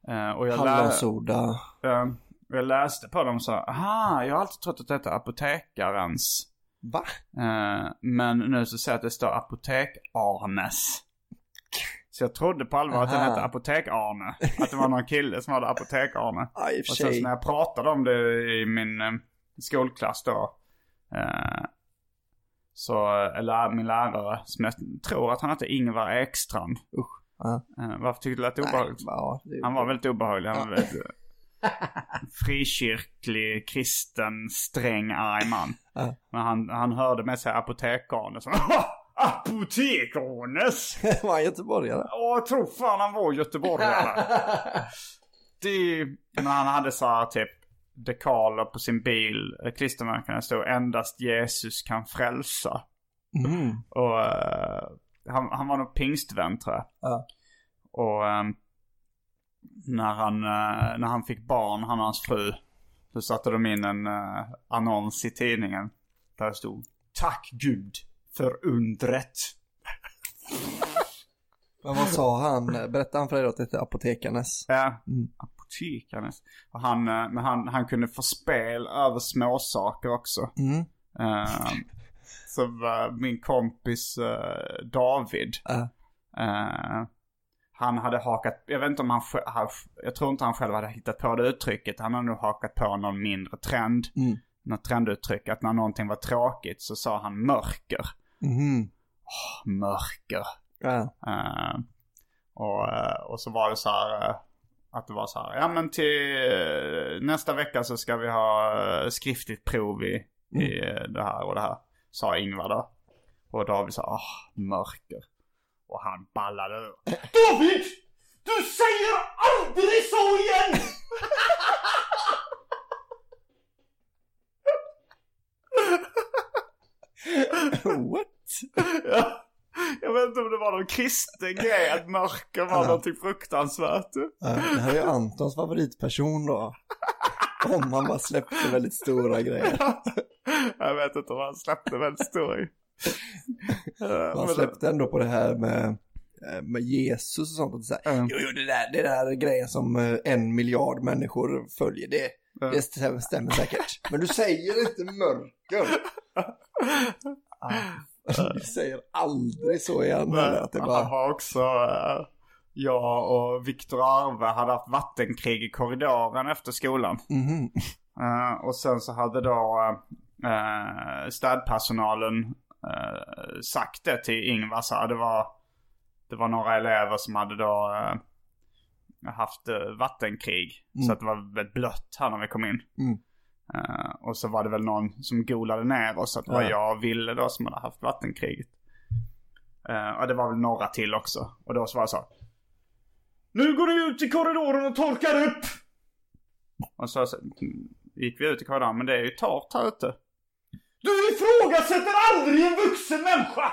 eh, och jag, lä- Hallonsoda. eh, jag läste på dem så aha, jag har alltid trott att det hette apotekarens. Va? Eh, men nu så säger jag att det står apotek-Arnes. Så jag trodde på allvar att den Aha. hette Apotek-Arne. Att det var någon kille som hade Apotek-Arne. I och Och sen så när jag pratade om det i min eh, skolklass då. Eh, så, eller min lärare, som jag tror att han hette Ingvar Ekstrand. Usch. Eh, varför tyckte du det lät obehagligt? ja, det Han var väldigt obehaglig. Han var väldigt eh, frikyrklig, kristen, sträng, arg man. Men han, han hörde med sig apotekarne som Apotekarnes! var han göteborgare? Åh, jag tror fan han var göteborgare. det, men han hade så här typ dekaler på sin bil, klistermärken där stod endast Jesus kan frälsa. Mm. Och eh, han, han var nog pingstvän tror jag. Ja. Och ehm, när, han, eh, när han fick barn, han och hans fru, så satte de in en eh, annons i tidningen. Där det stod Tack Gud för undret. Men vad sa han? Berättade han för dig då att det hette Apotekarnes? Ja, Mm. tykandes. Och han, eh, men han, han kunde få spel över småsaker också. Mm. Eh, så var min kompis eh, David. Ja. eh, han hade hakat, jag vet inte om han, han, jag tror inte han själv hade hittat på det uttrycket. Han hade nog hakat på någon mindre trend. Mm. Något trenduttryck. Att när någonting var tråkigt så sa han mörker. Mhm. Mörker. Ja. Eh, och, eh, och så var det så här eh, att det var så här, ja men till nästa vecka så ska vi ha skriftligt prov i, i eh, det här och det här. Sa Ingvar då. Och David sa, åh, mörker. Och han ballade ur. David! Du säger aldrig så igen! What? ja. Jag vet inte om det var någon kristen grej att mörker var någonting fruktansvärt. Ja, det här är ju Antons favoritperson då. Om han bara släppte väldigt stora grejer. Jag vet inte om han släppte väldigt stor i. Eh, Han släppte ändå på det här med, eh, med Jesus och sånt. Och så här, Mm. Jo, jo, det där, det där är grejen som eh, en miljard människor följer. Det, det stämmer, stämmer säkert. Men du säger inte mörker. Ah, du säger aldrig så igen. Det Han bara, var också, eh, jag och Viktor Arve hade haft vattenkrig i korridoren efter skolan. Eh, och sen så hade då uh, städpersonalen eh, sagt det till Ingvar. Så det, var, det var några elever som hade då eh, haft eh, vattenkrig. Så att det var väldigt blött här när vi kom in. Mm. Eh, och så var det väl någon som golade ner oss. Att det var Ja. jag och Ville då som hade haft vattenkriget. Eh, och det var väl några till också. Och då så var det så. Nu går du ut i korridoren och torkar upp! Och så, så gick vi ut i korridoren, men det är ju torrt här ute. Du ifrågasätter aldrig en vuxen människa!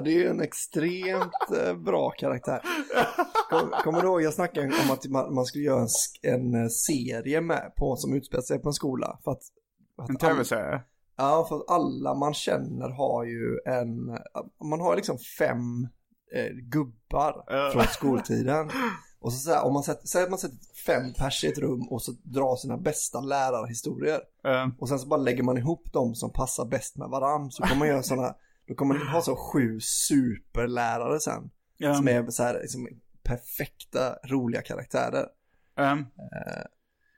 Ja, det är ju en extremt eh, bra karaktär. Kom, kommer du ihåg, jag snackade om att man, man skulle göra en, en eh, serie med på som utspelar sig på en skola. För att, att En tv-serie? Ja, för att alla man känner har ju en, man har liksom fem eh, gubbar från skoltiden. Och så, så här, om man sätter, säg att man sätter fem pers i ett rum och så drar sina bästa lärarhistorier. Eh, Och sen så bara lägger man ihop dem som passar bäst med varann. Så kommer man göra sådana, då kommer man ha så sju superlärare sen. ja. Som är så här, liksom, perfekta, roliga karaktärer. Eh,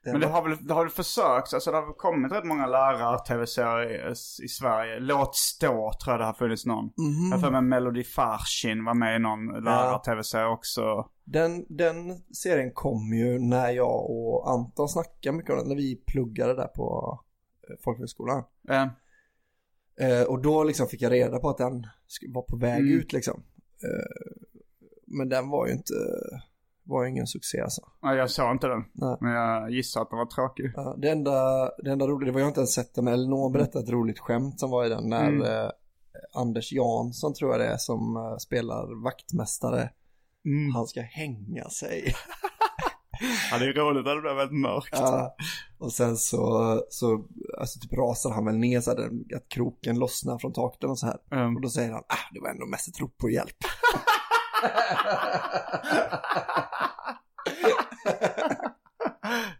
Det Men det har väl, det har väl försökt, alltså det har väl kommit rätt många lärare-tv-serier i, Sverige. Låt stå tror jag det har funnits någon. Mhm. Jag har för mig Melody Farshin var med i någon lärare-tv-serie också. Den, den serien kom ju när jag och Anton snackade mycket om den, när vi pluggade där på eh, folkhögskolan. Eh, Eh, och då liksom fick jag reda på att den var på väg Mm. ut liksom. Eh, men den var ju inte, var ju ingen succé alltså. nej, jag såg inte den. Nej. Men jag gissar att den var tråkig. Ja, det, enda, det enda roliga, det var jag inte ens sett den, men Elinor berättade ett roligt skämt som var i den när Mm. eh, Anders Jansson tror jag det är som spelar vaktmästare. Mm. Han ska hänga sig. Ja, det är roligt att det blev väldigt mörkt. Ja, och sen så, så alltså typ rasar han väl ner så här, att kroken lossnar från taket och så här. Mm. Och då säger han, ah, det var ändå mest ett rop på hjälp.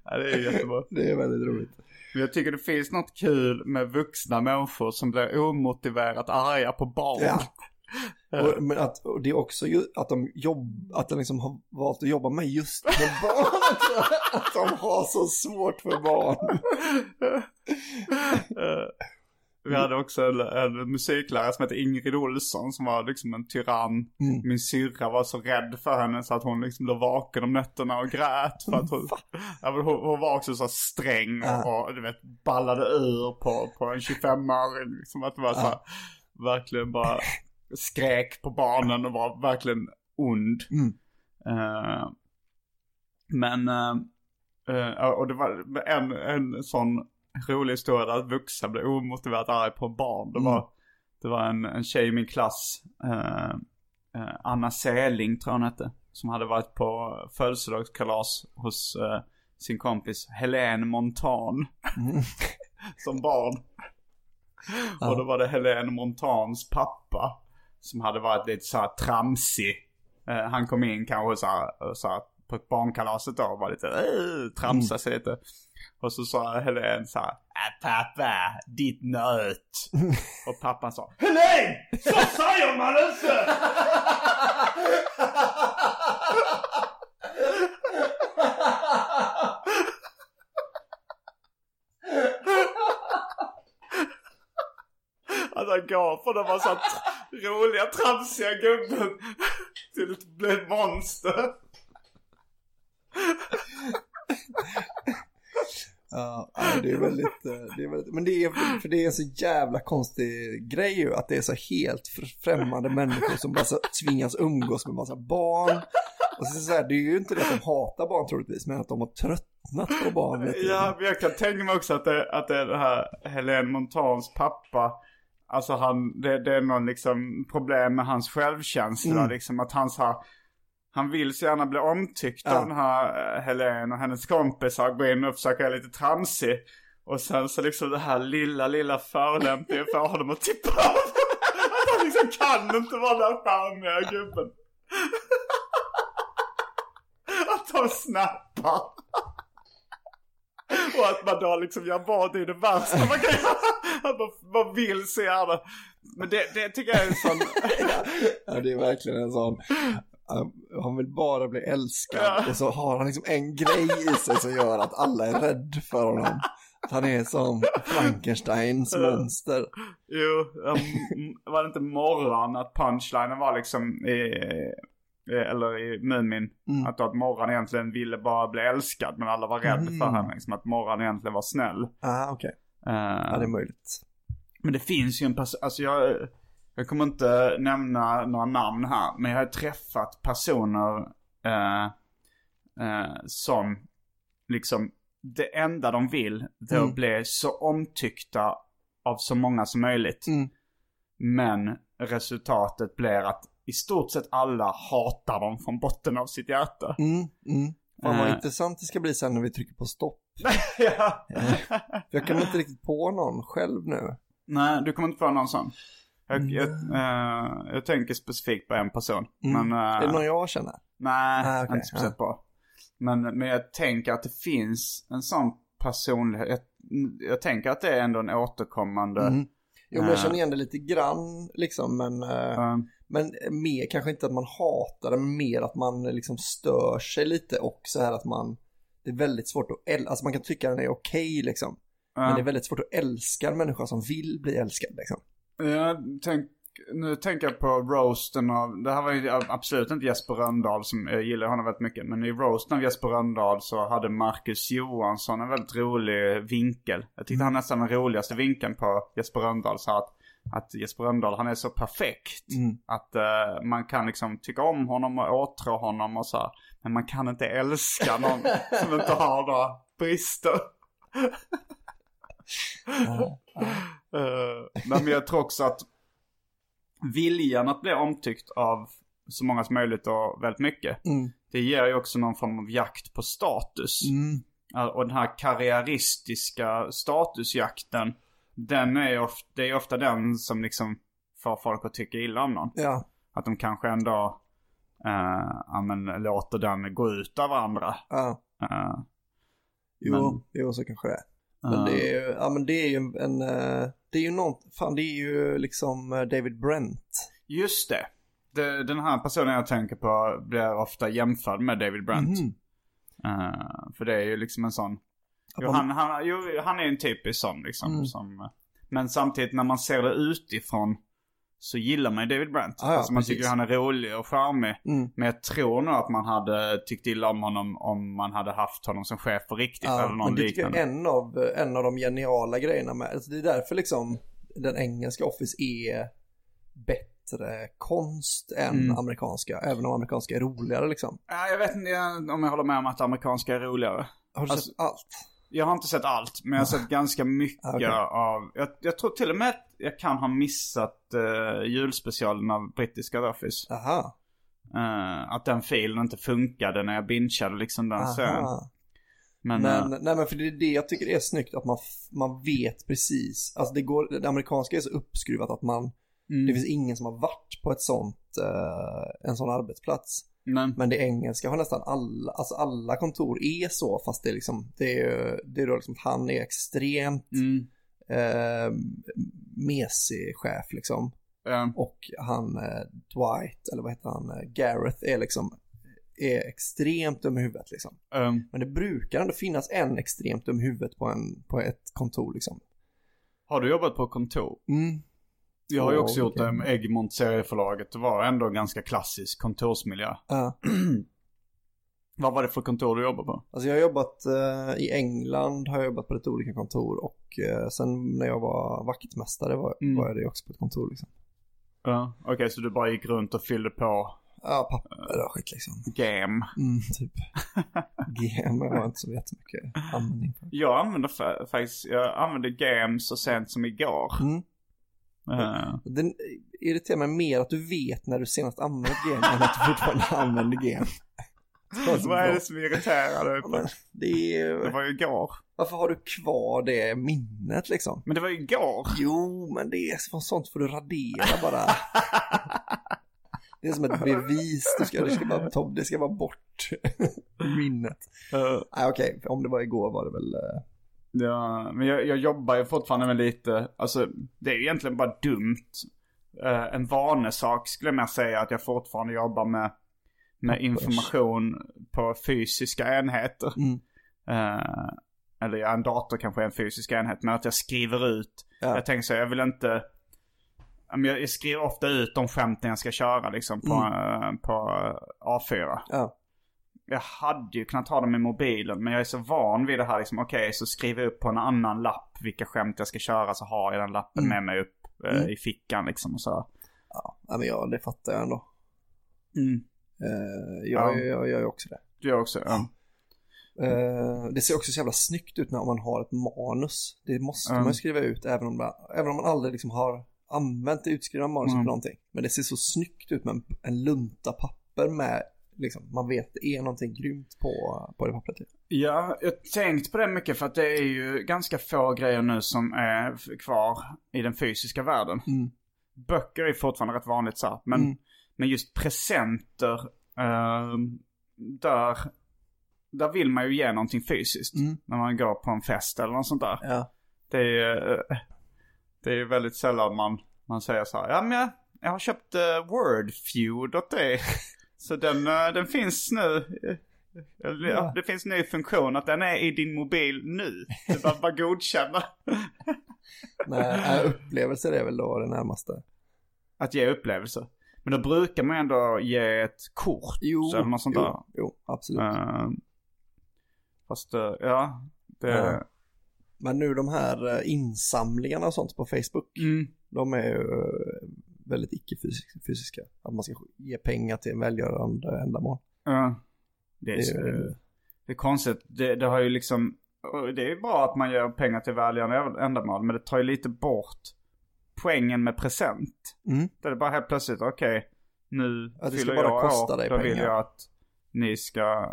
Ja, det är jättebra. Det är väldigt roligt. Men jag tycker det finns något kul med vuxna människor som blir omotiverat arga på barn. Ja. Och, men att, och det är också ju, att de jobb, att de liksom har valt att jobba med just med barn. att de har så svårt för barn. Vi hade också en, en musiklärare som hette Ingrid Olsson som var liksom en tyrann. Mm. Min syrra var så rädd för henne så att hon liksom låg vaken om nätterna och grät. För att hon, hon, hon var också så sträng och, och du vet ballade ur på, på en 25-åring. Liksom att det var så här, verkligen bara skrek på barnen och var verkligen ond. Mm. Eh, men, eh, och det var en, en sån rolig historia där vuxna blev omotiverat arg på barn. Det var, det var en, en tjej i min klass, eh, Anna Seling tror jag hon hette, som hade varit på födelsedagskalas hos sin kompis Helene Montan. som barn. Och då var det Helene Montans pappa. Som hade varit lite så här tramsig. Eh, han kom in kanske så här, så här på ett barnkalaset då och var lite äh, tramsa sig lite. Och så sa Helene så här, äh, pappa, ditt nöt. och pappan sa, Helene! Så säger man inte! Att han går från att vara så här roliga, tramsiga gubben till ett monster. Ja, det är väldigt, eh, det är väldigt, men det är, för det är en så jävla konstig grej ju, att det är så helt fr- främmande människor som bara så tvingas umgås med massa barn. Och så, så här, det är ju inte det att de hatar barn troligtvis, men att de har tröttnat på barn. Ja, men jag kan tänka mig också att det, att det är det här Helene Montans pappa. Alltså han, det, det är någon liksom problem med hans självkänsla Mm. liksom. Att han så han vill så gärna bli omtyckt Ja. av den här eh, Helene och hennes kompisar. Gå in och försöka vara lite tramsig. Och sen så liksom det här lilla, lilla förolämpningen får honom att tippa av. Han liksom kan inte vara den charmiga gubben. Att de snappar. Och att man då liksom gör vad det är det värsta man kan göra. Att man, man vill så gärna. Men det, det tycker jag är en sån... Ja, det är verkligen en sån, han- vill bara bli älskad Ja. och så har han liksom en grej i sig som gör att alla är rädda för honom. Att han är som Frankensteins monster. Jo, um, var det inte morgon att punchlinen var liksom i, i- eller i Mumin. Mm. Att, att Morran egentligen ville bara bli älskad men alla var rädda Mm. för henne. Liksom, att Morran egentligen var snäll. Ah, okej. Eh, Ja, det är möjligt. Men det finns ju en person, alltså jag, jag kommer inte nämna några namn här. Men jag har träffat personer eh, eh, som liksom, det enda de vill det är att Mm. bli så omtyckta av så många som möjligt. Mm. Men resultatet blir att i stort sett alla hatar dem från botten av sitt hjärta. Mm, mm. Fan vad Eh. intressant det ska bli sen när vi trycker på stopp. ja. För jag kommer inte riktigt på någon själv nu. Nej, du kommer inte få någon sån. Jag, jag, Mm. eh, jag tänker specifikt på en person. Mm. Men, eh, Är det någon jag känner? Nej, Ah, okej, inte speciellt bra. Men, men jag tänker att det finns en sån personlighet. Jag, jag tänker att det är ändå en återkommande. Mm. Jo, men jag Eh. känner igen det lite grann liksom, men, eh, eh, men mer kanske inte att man hatar det, men mer att man liksom stör sig lite och så här att man, det är väldigt svårt att älska, alltså man kan tycka den är okej liksom, men eh, det är väldigt svårt att älska en människa som vill bli älskad liksom. jag tänk, nu tänker jag på roasten av, det här var ju absolut inte Jesper Rönndahl som, jag gillar honom väldigt mycket. Men i roasten av Jesper Rönndahl så hade Marcus Johansson en väldigt rolig vinkel. Jag tyckte han nästan den roligaste vinkeln på Jesper Rönndahl sa att, att Jesper Rönndahl han är så perfekt. Mm. Att eh, man kan liksom tycka om honom och åtrå honom och så här. Men man kan inte älska någon som inte har några brister. Uh, men jag tror också att viljan att bli omtyckt av så många som möjligt och väldigt mycket. Mm. Det ger ju också någon form av jakt på status. Mm. Och den här karriäristiska statusjakten. Den är ofta, det är ofta den som liksom får folk att tycka illa om någon. Ja, Att de kanske ändå uh, ja, men, låter den gå ut av andra. ja, Uh, jo, Men- jo så kanske det är. Men det är ju, ja men det är ju en, eh, det är ju någon, fan det är ju liksom eh, David Brent. Just det. det. Den här personen jag tänker på blir ofta jämförd med David Brent. Mhm. Eh, för det är ju liksom en sån... Jo, han, han, jo, han är ju en typisk sån liksom. Mm. Som, men samtidigt när man ser det utifrån så gillar man ju David Brent. Ja, ja, alltså man precis. tycker han är rolig och charmig. Mm. Men jag tror nog att man hade tyckt illa om honom om man hade haft honom som chef på riktigt. Ja, eller någon tycker liknande. är en av, en av de geniala grejerna med, alltså det är därför liksom den engelska Office är bättre konst än Mm. amerikanska, även om amerikanska är roligare liksom. Ja, jag vet inte om jag håller med om att amerikanska är roligare. Har du Alltså- sett allt? Jag har inte sett allt, men jag har sett ganska mycket Okej. av... Jag, jag tror till och med att jag kan ha missat uh, julspecialen av brittiska Office. Aha. Eh, att den filen inte funkade när jag bingeade liksom den serien. Men, Men, eh, nej men för det är det jag tycker är snyggt, att man, man vet precis, alltså det går, det amerikanska är så uppskruvat att man, mm, det finns ingen som har varit på ett sånt, en sån arbetsplats. Men, Men det engelska har nästan alla, alltså alla kontor är så, fast det är liksom, det är, det är då liksom han är extremt mm, eh, mesig chef liksom. eh, Och han eh, Dwight, eller vad heter han, eh, Gareth är liksom, är extremt dum i huvudet liksom. eh, Men det brukar ändå finnas en extremt dum i huvudet på, en, på ett kontor liksom. Har du jobbat på kontor? Mm. Jag har ju också gjort okej. det med Egmont serieförlaget. Det var ändå en ganska klassisk kontorsmiljö. Ja. Vad var det för kontor du jobbade på? Alltså jag har jobbat eh, i England, har jag jobbat på lite olika kontor och eh, sen när jag var vaktmästare var, Mm. var jag det också på ett kontor liksom. Ja, okej så du bara gick runt och fyllde på Ja, papper och skit liksom. game. Mm, typ. GM har inte så jättemycket användning för. Jag använde fa- faktiskt, jag använde game så sent som igår. Mm. Eh, Den irriterar mig mer att du vet när du senast använde GM än att du fortfarande använder så vad är det som irriterar dig? Ja, Det är, Det var ju igår. varför har du kvar det minnet liksom? Men det var ju igår. Jo, men det är sånt får du radera bara. Det är som ett bevis, du ska, det, ska bara, ta- det ska vara bort minnet. Eh, Nej okej, om det var igår var det väl... eh, Ja, men jag, jag jobbar ju fortfarande med lite, alltså det är ju egentligen bara dumt. Eh, en vanesak skulle jag säga att jag fortfarande jobbar med, med information på fysiska enheter. Mm. Eh, eller ja, en dator kanske är en fysisk enhet, men att jag skriver ut. Ja. Jag tänker så, jag vill inte, jag, skriver ofta ut de skämten jag ska köra liksom på, eh, på A4 Ja, jag hade ju kunnat ha dem i mobilen men jag är så van vid det här liksom, okej så skriver jag upp på en annan lapp vilka skämt jag ska köra så har jag den lappen med mig upp eh, Mm. i fickan liksom och så. ja, men ja, det fattar jag ändå. Mm. Eh, jag, Ja. jag, jag gör ju också det. Du gör också? Ja. Eh, det ser också så jävla snyggt ut när man har ett manus. Det måste Mm. man skriva ut även om, man, även om man aldrig liksom har använt det utskrivna manuset Mm. för någonting. Men det ser så snyggt ut med en, en lunta papper med, liksom, man vet det är någonting grymt på, på det pappret. Ja, jag har tänkt på det mycket för att det är ju ganska få grejer nu som är kvar i den fysiska världen. Mm. Böcker är fortfarande rätt vanligt så här, men, Mm. men just presenter, eh, där, där vill man ju ge någonting fysiskt. Mm. När man går på en fest eller något sånt där. Ja. Det är ju eh, det är väldigt sällan man, man säger så här, ja men jag, jag har köpt uh, åt dig. Så den, eh, den finns nu. Eh, eller, ja. Det finns ny funktion att den är i din mobil nu. Du bara, bara godkänna. Nej, äh, upplevelser är väl då det närmaste. Att ge upplevelser. Men då brukar man ändå ge ett kort eller något sånt där. jo, jo, absolut. Eh, fast eh, ja, det... Ja. Men nu de här eh, insamlingarna och sånt på Facebook, Mm, de är ju eh, väldigt icke-fysiska. Att man ska ge pengar till en välgörande ändamål. ja. det, är, Det är ju- det är konstigt. Det, det har ju liksom... Det är bra att man ger pengar till välgörande ändamål. Men det tar ju lite bort poängen med present. Mm. Där det bara helt plötsligt, okej. nu Ja, det ska fyller jag kosta år. dig Då vill pengar. jag att ni ska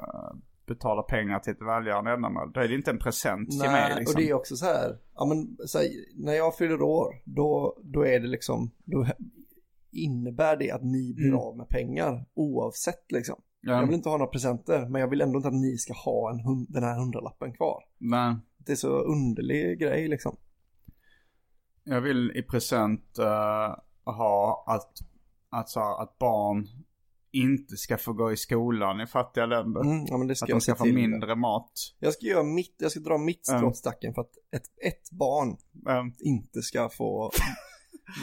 betala pengar till ett välgörande ändamål. Då är det inte en present till mig Nej, liksom. och det är också så här, ja men så här, när jag fyller år, då, då är det liksom, då innebär det att ni blir Mm. av med pengar oavsett liksom. Ja, Jag vill inte ha några presenter, men jag vill ändå inte att ni ska ha en hund, den här hundralappen kvar. men Det är så underlig grej liksom. jag vill i present eh, ha att, att, så här, att barn inte ska få gå i skolan i fattiga länder. Mm, ja, men det ska Att de ska få mindre mat. Jag ska göra mitt, jag ska dra mitt strå Mm. stacken för att ett, ett barn Um, inte ska få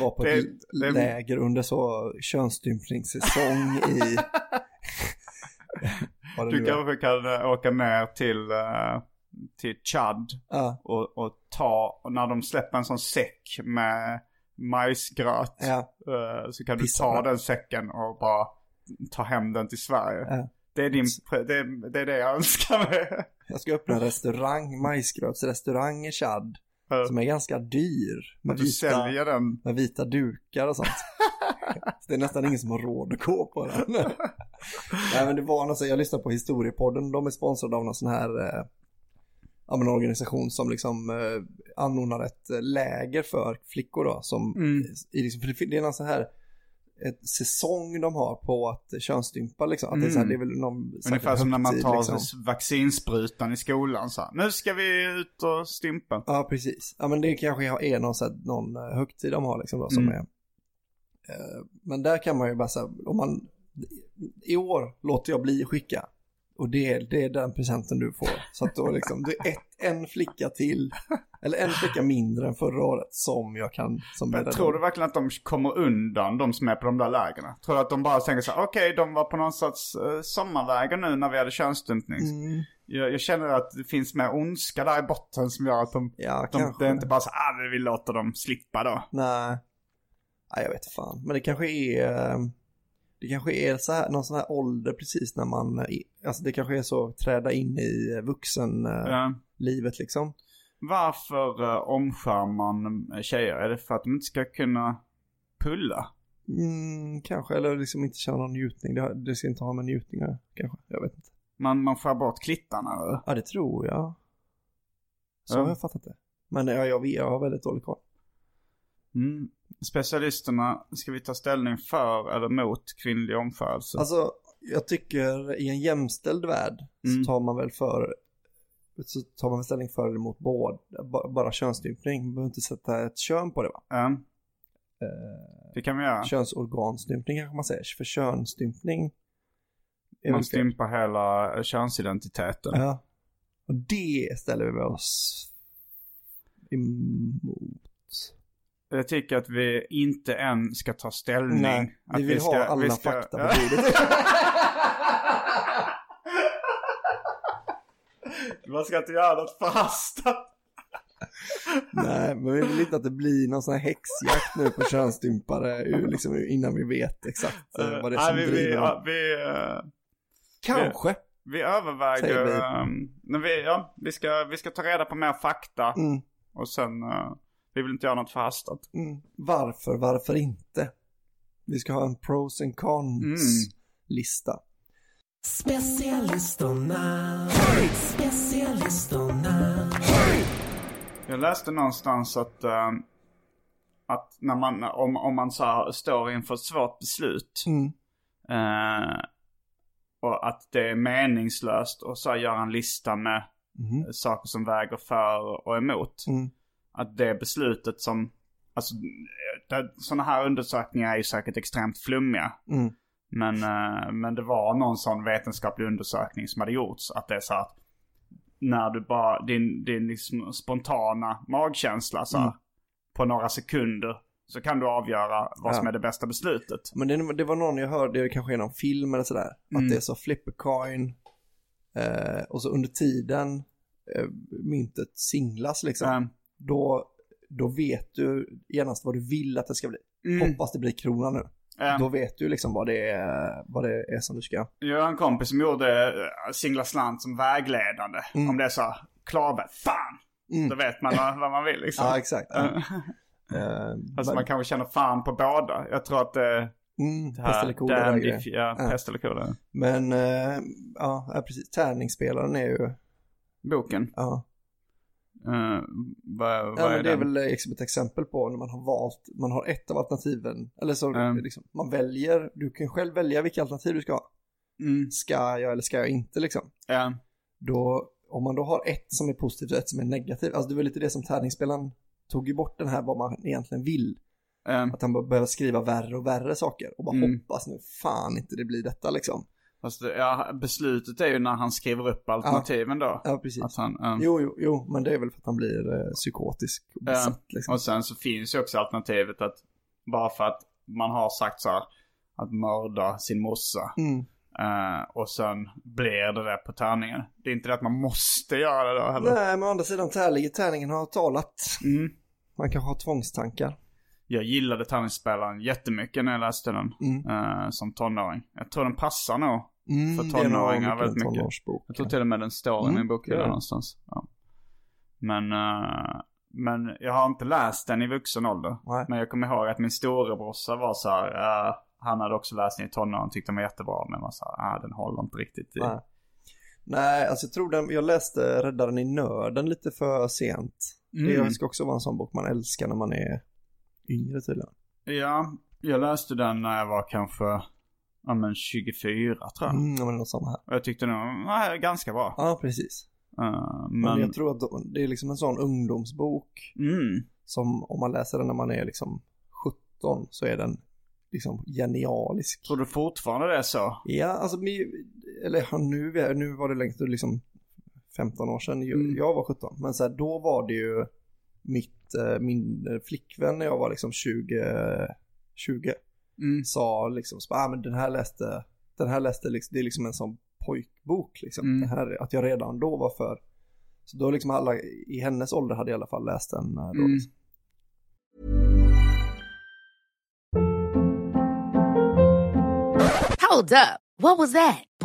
vara på Det- ett det- läger under så könsstympningssäsong i... Du kanske kan åka ner till, eh, till Chad Ja, och, och ta, och när de släpper en sån säck med majsgröt. ja, eh, så kan du Pissa ta den säcken och bara ta hem den till Sverige. ja. Det, är din, det, det är det jag önskar mig. Jag ska öppna en restaurang, majsgrötsrestaurang i Chad. Som är ganska dyr. Med den. med vita dukar och sånt. Så det är nästan ingen som har råd att gå på den. Nej men det var något, så- jag lyssnade på historiepodden, de är sponsrade av någon sån här, eh, ja, men en organisation som liksom eh, anordnar ett eh, läger för flickor då. Som, Mm. i, liksom, för det, det är någon sån här ett säsong de har på att könsstympa liksom. Att det, är så här, Mm. det är väl någon Ungefär som när man tar liksom. vaccinsprutan i skolan så här. Nu ska vi ut och stympa. Ja, precis. Ja, men det kanske är någon, så här, någon eh, högtid de har liksom då som Mm. är. Eh, men där kan man ju bara säga, om man, i år låter jag bli skicka. Och det, är- det är den presenten du får. Så att då liksom, det är ett, en flicka till, eller en flicka mindre än förra året som jag kan, som Men tror du verkligen att de kommer undan, de som är på de där lägren? Tror du att de bara tänker så här, okej, de var på någon sorts uh, sommarläger nu när vi hade könsstympning. Mm, Jag, jag känner att det finns mer ondska där i botten som gör att de, ja, de det är inte bara så ah, men vi låter dem slippa då. Nej. Nej, jag vet fan. Men det kanske är, eh, det kanske är så här, någon sån här ålder precis när man, eh, alltså det kanske är så träda in i vuxenlivet Ja. liksom. Varför uh, omskär man eh, tjejer? Är det för att de inte ska kunna pulla? Mm, kanske, eller liksom inte känna någon njutning. Det, det ska inte ha med njutning kanske. Jag vet inte. Man, man skär bort klittarna eller? Ja, det tror jag. Så Ja. har jag fattat det. Men ja, jag, vet, jag har väldigt dålig koll. Mm. Specialisterna, ska vi ta ställning för eller mot kvinnlig omskärelse? Alltså, jag tycker i en jämställd värld Mm. så tar man väl för så tar man väl ställning för eller emot båda, ba- bara könsstympning. Man behöver inte sätta ett kön på det va? Ja, Eh, det kan vi göra. Könsorganstympning kanske man säger. För könsstympning Man stympar hela könsidentiteten. Ja. Och det ställer vi oss emot. Jag tycker att vi inte än ska ta ställning. Nej, att vi vill ha alla ska- fakta på bordet. Man ska inte göra något förhastat. Nej, men vi vill inte att det blir någon sån här häxjakt nu på könsstympare liksom, innan vi vet exakt eh, vad det är som Nej, vi, vi, driver dem. vi, eh, Kanske. vi Säger överväger, vi. um, vi, ja, vi, ska, vi ska ta reda på mer fakta. Mm, Och sen, eh, vi vill inte göra något förhastat. mm. Varför, varför inte? Vi ska ha en pros and cons Mm. lista. Specialisterna, specialisterna. Jag läste någonstans att, eh, att när man, om, om man så här, står inför ett svårt beslut. Mm. eh, och att det är meningslöst att så här, göra en lista med Mhm. saker som väger för och emot. Mm. Att det beslutet som, alltså sådana här undersökningar är ju säkert extremt flummiga. Mm. Men, eh, men det var någon sån vetenskaplig undersökning som hade gjorts. Att det är så att när du bara, din, din liksom spontana magkänsla så Mm. på några sekunder så kan du avgöra vad som Ja. är det bästa beslutet. Men det, det var någon jag hörde, det kanske är någon film eller sådär, Mm. att det är så flip a coin eh, och så under tiden eh, myntet singlas liksom, Mm. Då, då vet du genast vad du vill att det ska bli. Mm. Hoppas det blir krona nu. Eh, Då vet du liksom vad det är, vad det är som du ska. Jag har en kompis som gjorde eh, singla slant som vägledande. Mm. Om det är så här, klarväg, fan! Mm. Då vet man vad vad man vill liksom. Ja, exakt. Ja. Eh, Alltså man kanske känner fan på båda. Jag tror att det, mm, det pest eller grejer. Ja, Ja. pest eller kolera. Men, ja, ja, precis. Tärningsspelaren är ju, Boken. ja. Uh, vad, vad ja är det är den? väl liksom ett exempel på när man har valt, man har ett av alternativen, eller så Mm. liksom, man väljer, du kan själv välja vilka alternativ du ska ha. Mm. Ska jag eller ska jag inte liksom. Ja. Då, om man då har ett som är positivt och ett som är negativt, alltså det var lite det som tärningsspelaren tog ju bort den här vad man egentligen vill. Um, Att han behöver skriva värre och värre saker och bara Mm. hoppas nu fan inte det blir detta liksom. Fast det, ja, beslutet är ju när han skriver upp alternativen då. Ja, precis. Att han, um, Jo, jo, jo, men det är väl för att han blir eh, psykotisk och Ja. besatt liksom. Och sen så finns ju också alternativet att bara för att man har sagt så här att mörda sin morsa. Mm. eh, och sen blir det det på tärningen. Det är inte det att man måste göra det då heller. Nej, men å andra sidan tärning, tärningen har talat. Mm. Man kanske har tvångstankar. Jag gillade tärningsspelaren jättemycket när jag läste den Mm. eh, som tonåring. Jag tror den passar nog. Mm, För tonåringar väldigt mycket. tonårsbok. Jag tror till och med den står i Mm, min bokhylla ja. någonstans. Ja. Men, eh, men jag har inte läst den i vuxen ålder. Nej. Men jag kommer ihåg att min storebrorsa var så här, eh, han hade också läst den i tonåren, tyckte den var jättebra. Men var så här, ah, den håller inte riktigt i. Nej. Nej, alltså jag tror den, jag läste Räddaren i nöden lite för sent. Mm. Det ska också vara en sån bok man älskar när man är yngre tydligen. Ja, jag läste den när jag var kanske, ja men 24 tror jag. Mm, ja, men det samma här. Och jag tyckte nog, nej, ganska bra. Ja, precis. Uh, Men, men, jag tror att de, det är liksom en sån ungdomsbok mm, som om man läser den när man är liksom 17 så är den liksom genialisk. tror du fortfarande det är så? Ja, alltså, eller nu, nu var det längst liksom 15 år sedan Mm. jag var 17. Men så här, då var det ju mitt, min eh, flickvän när jag var liksom 20, 20 Mm. sa liksom, så, ah, men den här läste, den här läste, liksom, det är liksom en sån pojkbok liksom. Mm. Det här, att jag redan då var för, så då liksom alla i hennes ålder hade i alla fall läst den eh, då. Mm. Liksom. Hold up. What was that?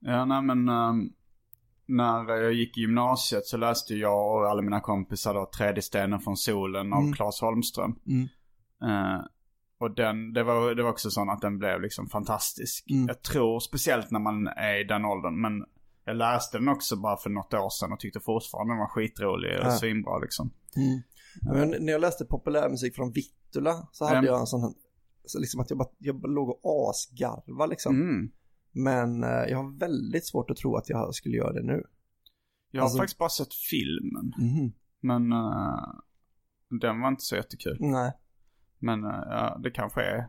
Ja, nej men ehm, när jag gick i gymnasiet så läste jag och alla mina kompisar då Tredje stenen från solen av Mm. Claes Holmström. Mm. Eh, och den, det var, det var också så att den blev liksom fantastisk. Mm. Jag tror speciellt när man är i den åldern. Men jag läste den också bara för något år sedan och tyckte fortfarande den var skitrolig och Ja. svinbra liksom. Mm. Ja, Men när jag läste populärmusik från Vittula så hade Mm. jag en sån så liksom att jag bara, jag bara låg och asgarva liksom. Mm. Men eh, jag har väldigt svårt att tro att jag skulle göra det nu. Jag har Alltså- faktiskt bara sett filmen. Mhm. Men eh, den var inte så jättekul. Nej. Men ja, det kanske är.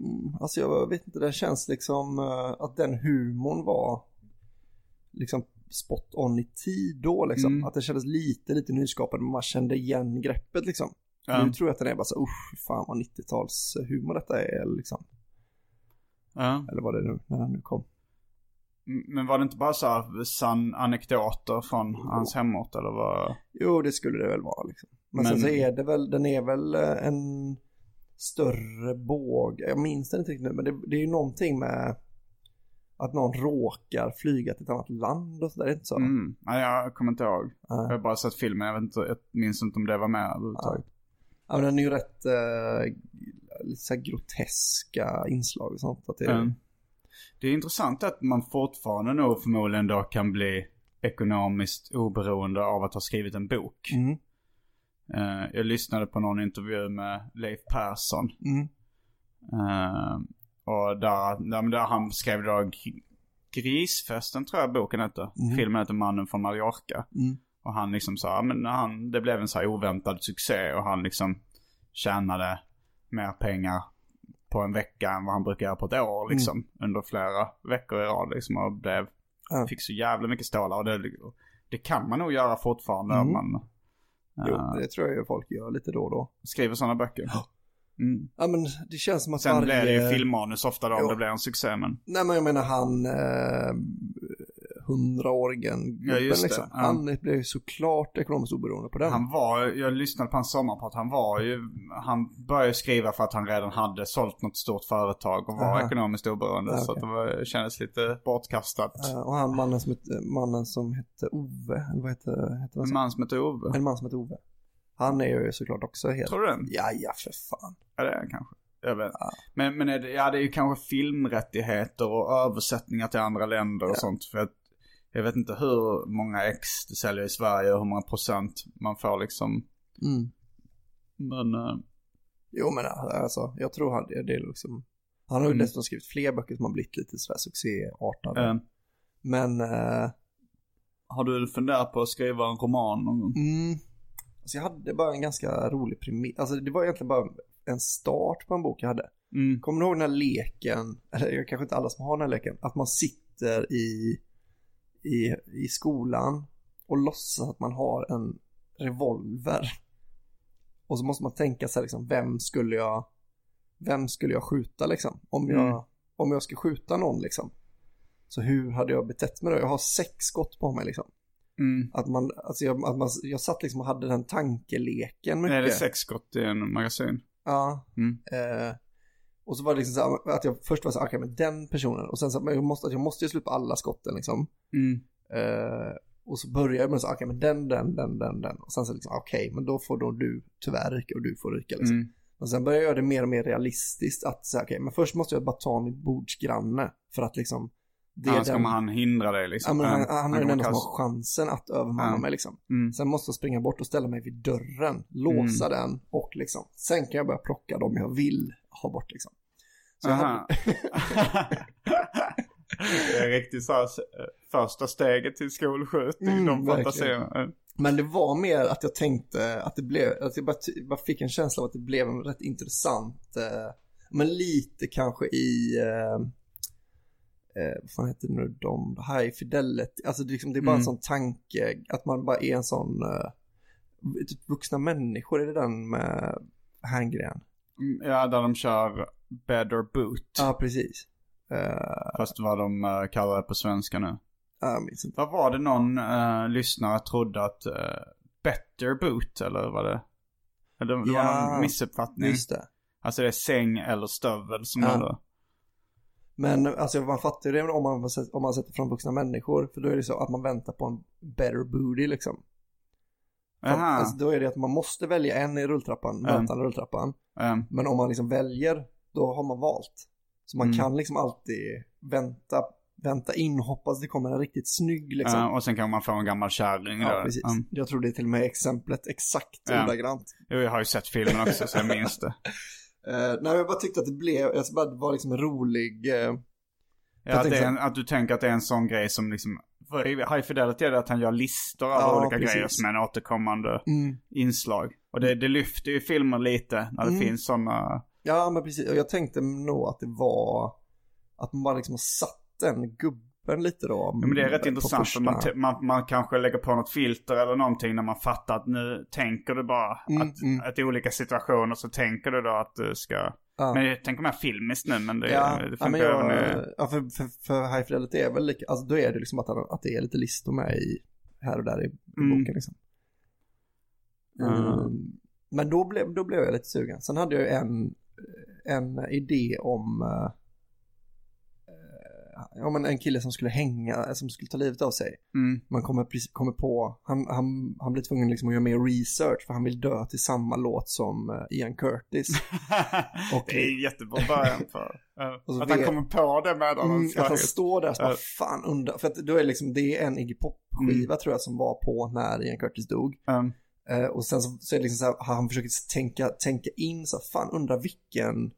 Mm, alltså jag vet inte, det känns liksom eh, att den humorn var liksom spot on i tid då liksom. Mm. Att det kändes lite, lite nyskapande, man kände igen greppet liksom. Ja. Nu tror jag att den är bara så, usch, fan vad 90-tals humor detta är liksom. Ja. Eller vad det nu, när den nu kom. Men var det inte bara så här sann anekdoter från hans hemort eller vad? Jo, det skulle det väl vara liksom. Men, sen Men- så är det väl, den är väl eh, en större båg. Jag minns den inte riktigt nu, men det, det är ju någonting med att någon råkar flyga till ett annat land och sådär, är det inte så? Mm. Nej, jag kommer inte ihåg. Jag Nej. har bara sett filmen, jag, vet inte, jag minns inte om det var med överhuvudtaget. Ja, men den är ju rätt eh, lite så groteska inslag och sånt. Att det, Mm. Det är intressant att man fortfarande nog förmodligen då kan bli ekonomiskt oberoende av att ha skrivit en bok. Mm, Eh, jag lyssnade på någon intervju med Leif Persson. mm, Eh, och där, där, där han skrev då Grisfesten tror jag boken hette. Mm. Filmen heter Mannen från Mallorca. mm, Och han liksom sa, men han, det blev en så här oväntad succé och han liksom tjänade mer pengar på en vecka än vad han brukar göra på ett år liksom. Under flera veckor i rad liksom och blev, Ja. fick så jävla mycket stålar. Och det, det kan man nog göra fortfarande om Mm. man Jo, eh, det tror jag ju folk gör lite då och då. skriver sådana böcker. Mm. Ja, men det känns som att Sen varje... blir det ju filmmanus ofta då om Jo. det blir en succé men. Nej, men jag menar han... Eh, hundraåringen Ja, just det. liksom. Ja. Han blev ju såklart ekonomiskt oberoende på den. Han var, jag lyssnade på hans sommarprat, han var ju, han började skriva för att han redan hade sålt något stort företag och var Aha. ekonomiskt oberoende. Ja, Så att det var, kändes lite bortkastat. Eh, och han mannen som hette, mannen som hette Ove, eller vad hette, hette han? En man som heter Ove. En man som hette Ove. Han är ju såklart också helt... Tror du det? Ja, ja för fan. Ja, det är han kanske. Jag vet. Men, men är det, ja, det är ju kanske filmrättigheter och översättningar till andra länder och sånt. För att jag vet inte hur många ex det säljer i Sverige och hur många procent man får liksom. Mm. Men, eh, Jo men alltså, jag tror han, det är liksom... Han har ju Mm. dessutom skrivit fler böcker som har blivit lite sådär succéartade. eh, Men, eh, har du funderat på att skriva en roman någon gång? mm, alltså jag hade bara en ganska rolig premiss. Alltså det var egentligen bara en start på en bok jag hade. Mm. Kommer du ihåg den här leken, eller kanske inte alla som har den här leken, att man sitter i, i, i skolan och låtsas att man har en revolver. Och så måste man tänka sig liksom, vem skulle jag, vem skulle jag skjuta liksom? Om jag, Mm. om jag ska skjuta någon liksom. Så hur hade jag betett mig då? Jag har sex skott på mig liksom. Mm. Att man, alltså jag, att man, jag satt liksom och hade den tankeleken mycket. Är det sex skott i en magasin? Ja. Mm. Eh, och så var det liksom så här, att jag först var så här, okej men den personen. Och sen så, men jag måste, jag måste ju på alla skotten liksom. Mm. Eh, och så började jag med så, okej men den, den, den, den, den. Och sen så liksom, okej men då får då du tyvärr ryka och du får ryka liksom. Mm. Och sen började jag göra det mer och mer realistiskt att så okej men först måste jag bara ta min bordsgranne. För att liksom. Det Annars den- kommer han hindra dig Ja, liksom. men han, Ja, han är den enda som har chansen att övermanna Ja. mig liksom. Mm. Sen måste jag springa bort och ställa mig vid dörren, låsa den och liksom. Sen kan jag börja plocka dem jag vill ha bort liksom. Så Aha. det är riktigt så här, första steget till skolskjutning. Mm, de fantasierna. Men det var mer att jag tänkte att det blev, att jag bara, bara fick en känsla av att det blev en rätt intressant, eh, men lite kanske i, eh, eh, vad fan heter det nu, de, High Fidelity, alltså det, är liksom, det är bara en Mm. sån tanke, att man bara är en sån, eh, typ vuxna människor, är det den med Herngren? Ja, där de kör better boot. Ja, precis. Eh, Fast vad de uh, kallar det på svenska nu. jag minns inte. Vad var det någon uh, lyssnare trodde att uh, better boot eller vad det? Eller det var Ja, någon missuppfattning. Just det. Alltså det är säng eller stövel som Ja. gäller. Men alltså man fattar ju det om man, om man sätter från vuxna människor. För då är det så att man väntar på en better booty liksom. Alltså, då är det att man måste välja en i rulltrappan, mötande rulltrappan. Um, Men om man liksom väljer, då har man valt. Så man Mm. kan liksom alltid vänta, vänta in hoppas det kommer en riktigt snygg liksom. och sen kan man få en gammal kärring Ja, där. precis. Jag tror det är till och med exemplet exakt ordagrant. jo, jag har ju sett filmen också så jag minns det. Uh, nej, jag bara tyckte att det blev, jag bara, det var liksom en rolig... eh, Ja, att, en, att du tänker att det är en sån grej som liksom... För High Fidelity är det att han gör listor av Ja, olika precis. grejer som är en återkommande mm. inslag. Och det, det lyfter ju filmer lite när det Mm. finns sådana... Ja, men precis. Och jag tänkte nog att det var att man bara liksom har satt den gubben lite då. Ja, men det är rätt intressant för första- man, man, man kanske lägger på något filter eller någonting när man fattar att nu tänker du bara Mm, att, mm. att i olika situationer så tänker du då att du ska... Ja. Men jag tänker mer filmiskt nu men det, ja, det ja, funkar men jag, även ja, för, för, för High Fidelity är väl lika, alltså då är det liksom att, att det är lite listor med i, här och där i, Mm. boken liksom. Mm. Men då blev, då blev jag lite sugen. Sen hade jag en, en idé om eh, ja, men en kille som skulle hänga, som skulle ta livet av sig. Mm. Man kommer, kommer på, han, han, han blir tvungen liksom att göra mer research för han vill dö till samma låt som eh, Ian Curtis. Och- det är jättebra början för... Och så att han kommer på det med Mm, mm, att han står där så bara Ja. fan undrar, för att då är det liksom, det är en Iggy Pop-skiva tror jag som var på när Ian Curtis dog. um, Eh, och sen så, så är det liksom så här, han försöker tänka, tänka in så här, fan undrar vilken,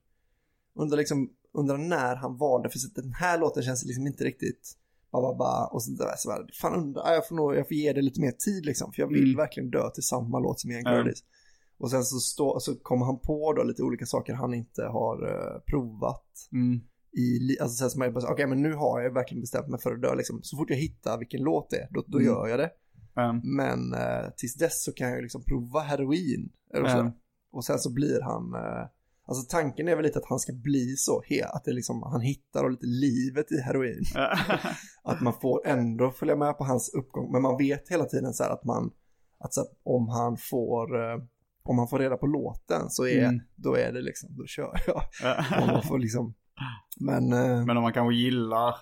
undrar liksom, undrar när han valde, för att den här låten känns liksom inte riktigt ba, ba, ba, och så där, så fan undrar, ja, jag får nog, jag får ge det lite mer tid liksom, för jag vill Mm. verkligen dö till samma låt som Ian. Curtis. Och sen så, stå, så kommer han på då lite olika saker han inte har eh, provat mm, i, alltså så bara, så, okej men nu har jag verkligen bestämt mig för att dö liksom. Så fort jag hittar vilken låt det är, då, då Mm. gör jag det. Men eh, tills dess så kan jag liksom prova heroin. Eller. Och sen så blir han, eh, alltså tanken är väl lite att han ska bli så, att det liksom, han hittar lite livet i heroin. att man får ändå följa med på hans uppgång. Men man vet hela tiden så här att man, att så här, om han får, eh, om han får reda på låten så är, Mm. då är det liksom, då kör jag. Man får liksom, men, eh, Men om man kanske gillar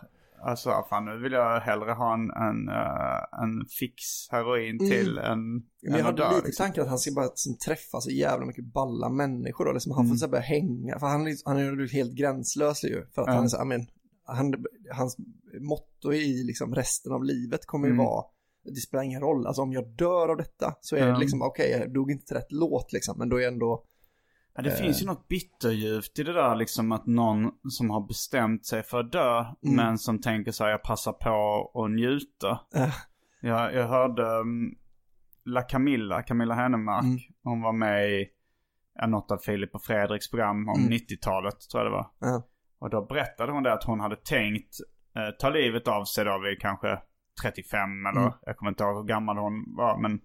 Alltså fan nu vill jag hellre ha en, en, eh, en fix heroin till än, Men än jag hade dö, lite liksom. tanken att han ska bara liksom träffa så jävla mycket balla människor då. Liksom han Mm. får så här börja hänga. För han, han är ju helt gränslös ju. För att Ja. han är så, här, men, han, hans motto i liksom resten av livet kommer ju Mm. vara det spelar ingen roll, alltså om jag dör av detta så är det liksom, okej, jag dog inte till rätt låt liksom, men då är jag ändå, Ja, det finns ju något bitterljuvt i det där liksom att någon som har bestämt sig för att dö Mm. men som tänker så här, jag passar på att njuta. äh, Jag, jag hörde um, La Camilla, Camilla Hennemark, Mm. hon var med i något av Filip och Fredriks program om Mm. 90-talet tror jag det var. Ja. Och då berättade hon det att hon hade tänkt eh, ta livet av sig då vid kanske 35 eller Mm. jag kommer inte ihåg hur gammal hon var men,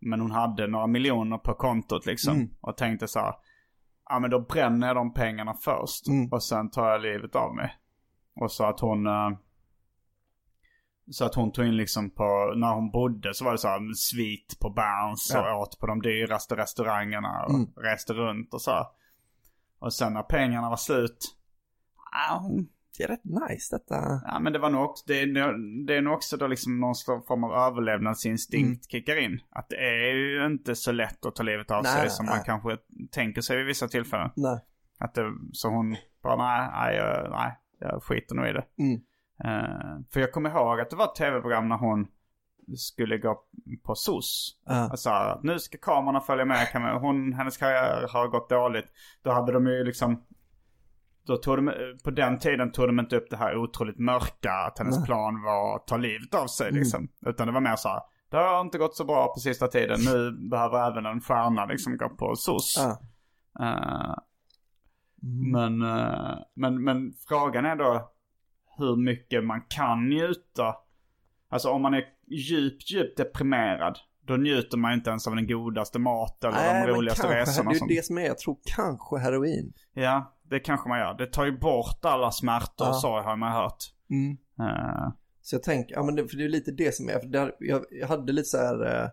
men hon hade några miljoner på kontot liksom. Mm. Och tänkte så här, ja men då bränner jag de pengarna först Mm. och sen tar jag livet av mig. Och så att hon, eh, så att hon tog in liksom på, när hon bodde så var det så här svit på Berns Ja. och åt på de dyraste restaurangerna och Mm. reste runt och så. Och sen när pengarna var slut, ja, hon det är rätt nice detta. Ja men det var nog också, det är, det är nog också då liksom någon form av överlevnadsinstinkt Mm. kickar in. Att det är ju inte så lätt att ta livet av Nej, sig som man nej. kanske tänker sig vid vissa tillfällen. Nej. Att det, så hon bara nej, nej, jag, nej, jag skiter nog i det. Mm. Eh, för jag kommer ihåg att det var ett tv-program när hon skulle gå på SOS. Ja. Alltså nu ska kamerorna följa med. Man- Hon, hennes karriär har gått dåligt. Då hade de ju liksom då tog de, på den tiden tog de inte upp det här otroligt mörka, att hennes plan var att ta livet av sig liksom. Utan det var mer så här, det har inte gått så bra på sista tiden, nu behöver även en stjärna liksom gå på SOS. Ja. Eh, men, eh, men, men frågan är då hur mycket man kan njuta. Alltså om man är djupt, djupt deprimerad, då njuter man inte ens av den godaste maten eller Nej, de roligaste kanske, resorna. Det är som- ju det som är, jag tror kanske heroin. Ja, det kanske man gör. Det tar ju bort alla smärtor Ja. sorg har man hört. Mm. Eh, Så jag tänker, ja men det, för det är lite det som är, för där, jag, jag hade lite så här, eh,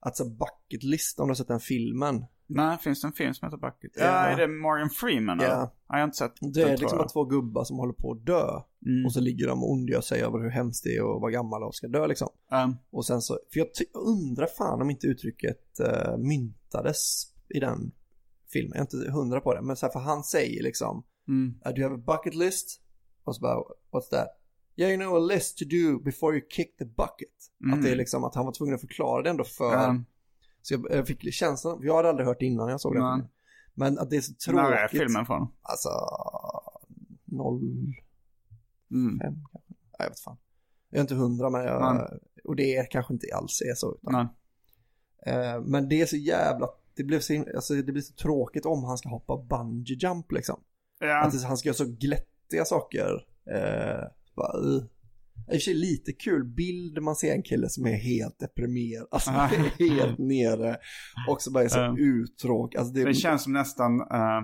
att så bucket list om du har sett den filmen. nej, finns det en film som heter Bucket? Ja, Ja. är det Morgan Freeman? Ja. eller? Jag har inte sett Det är liksom jag. två gubbar som håller på att dö. Mm. Och så ligger de och ondgör sig över hur hemskt det är att vara gammal och ska dö liksom. Um, Och sen så, för jag, jag undrar fan om inte uttrycket uh, myntades i den filmen. Jag är inte hundra på det, men så här, för han säger liksom, mm. uh, do you have a bucket list? Och så bara, what's that? Yeah, you know a list to do before you kick the bucket. Mm. Att det är liksom att han var tvungen att förklara det ändå för, Um, så jag, jag fick känslan, jag hade aldrig hört det innan jag såg den. Nej. filmen. Men att det är så tråkigt. när är filmen från? Alltså, noll, Mm. fem kanske. Nej, jag vet fan. Jag är inte hundra, men jag, och det är kanske inte alls är så. Utan. Eh, men det är så jävla, det blev så, alltså, det blir så tråkigt om han ska hoppa bungee jump liksom. Ja. Att han ska göra så glättiga saker. Eh, bara, uh. I och för sig lite kul bild man ser en kille som är helt deprimerad, alltså helt nere och så bara är så Ja. uttråkad. Alltså, det, Det känns som nästan, eh,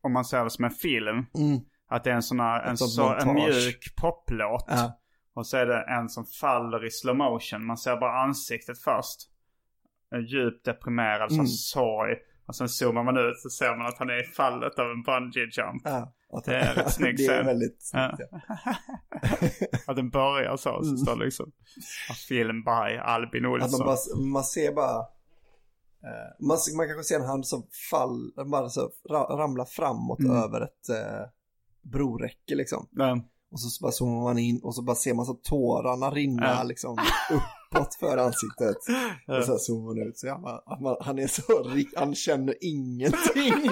om man ser det som en film, mm, att det är en sån här, en, så, en mjuk poplåt. ja, Och så är det en som faller i slow motion. Man ser bara ansiktet först. En djupt deprimerad, så Mm. sorg. Och sen zoomar man ut så ser man att han är i fallet av en bungee jump. ja, Det är rätt snyggt Det är scen. väldigt Ja. snyggt. att den börjar så. Så står det liksom film by Albin Mm. Att man, Olsson. bara, man ser bara, eh, man, man kanske ser en hand som fall, bara så ra, ramlar framåt Mm. över ett eh, broräcke liksom. Ja. Och så bara zoomar man in och så bara ser man så tårarna rinna Ja. liksom uppåt för ansiktet. Och så zoomar man ut så ja, man, att man, han är så rik, han känner ingenting.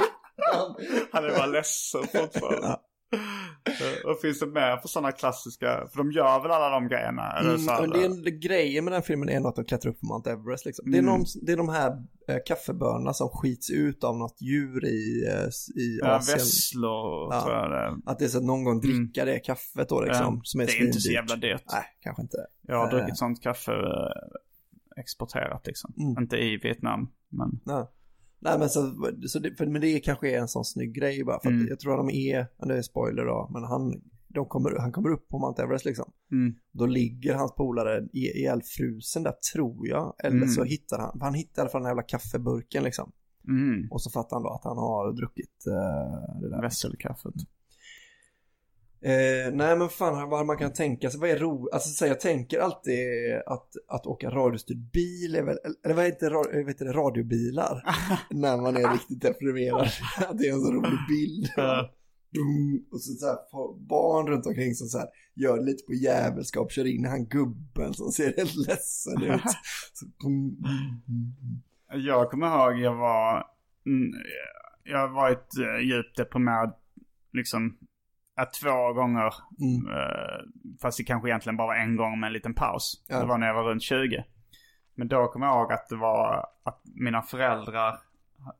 Han- Han är bara ledsen fortfarande. Ja. Och finns det med på sådana klassiska, för de gör väl alla de grejerna? Mm, så men det, är, grejen med den filmen är nog att de klättrar upp på Mount Everest. Liksom. Det, är Mm. någon, det är de här eh, kaffebönorna som skits ut av något djur i, eh, i ja, Asien. Vesslor Ja. tror jag det. Att det är så att någon gång dricka det kaffet då liksom. Som är, det är inte så jävla dyrt. Nej, kanske inte. Jag har Eh. druckit sånt kaffe exporterat liksom. Mm. Inte i Vietnam, men... Nej. Nej men så, så det, för, men det kanske är en sån snygg grej bara. För Mm. att jag tror att de är, det är spoiler då, men han, de kommer, han kommer upp på Mount Everest liksom. Mm. Då ligger hans polare i- ihjälfrusen där tror jag. Eller Mm. så hittar han, han hittar i alla fall den jävla kaffeburken liksom. Mm. Och så fattar han då att han har druckit eh, det där. Vesselkaffet. Eh, nej men fan vad man kan tänka sig, vad är roligt? Alltså så här, jag tänker alltid att, att åka radiostyrd bil väl, eller vad heter, ra- vad heter det, radiobilar? när man är riktigt deprimerad. Att det är en så rolig bild. Och så, så här, barn runt omkring som så här, gör lite på jävelskap, kör in han gubben som ser helt ledsen ut. Så. Jag kommer ihåg jag var, mm, jag har varit eh, djupt deprimerad liksom eh, två gånger. Mm. Eh, fast det kanske egentligen bara var en gång med en liten paus. Ja. Det var när jag var runt 20. Men då kommer jag ihåg att det var att mina föräldrar,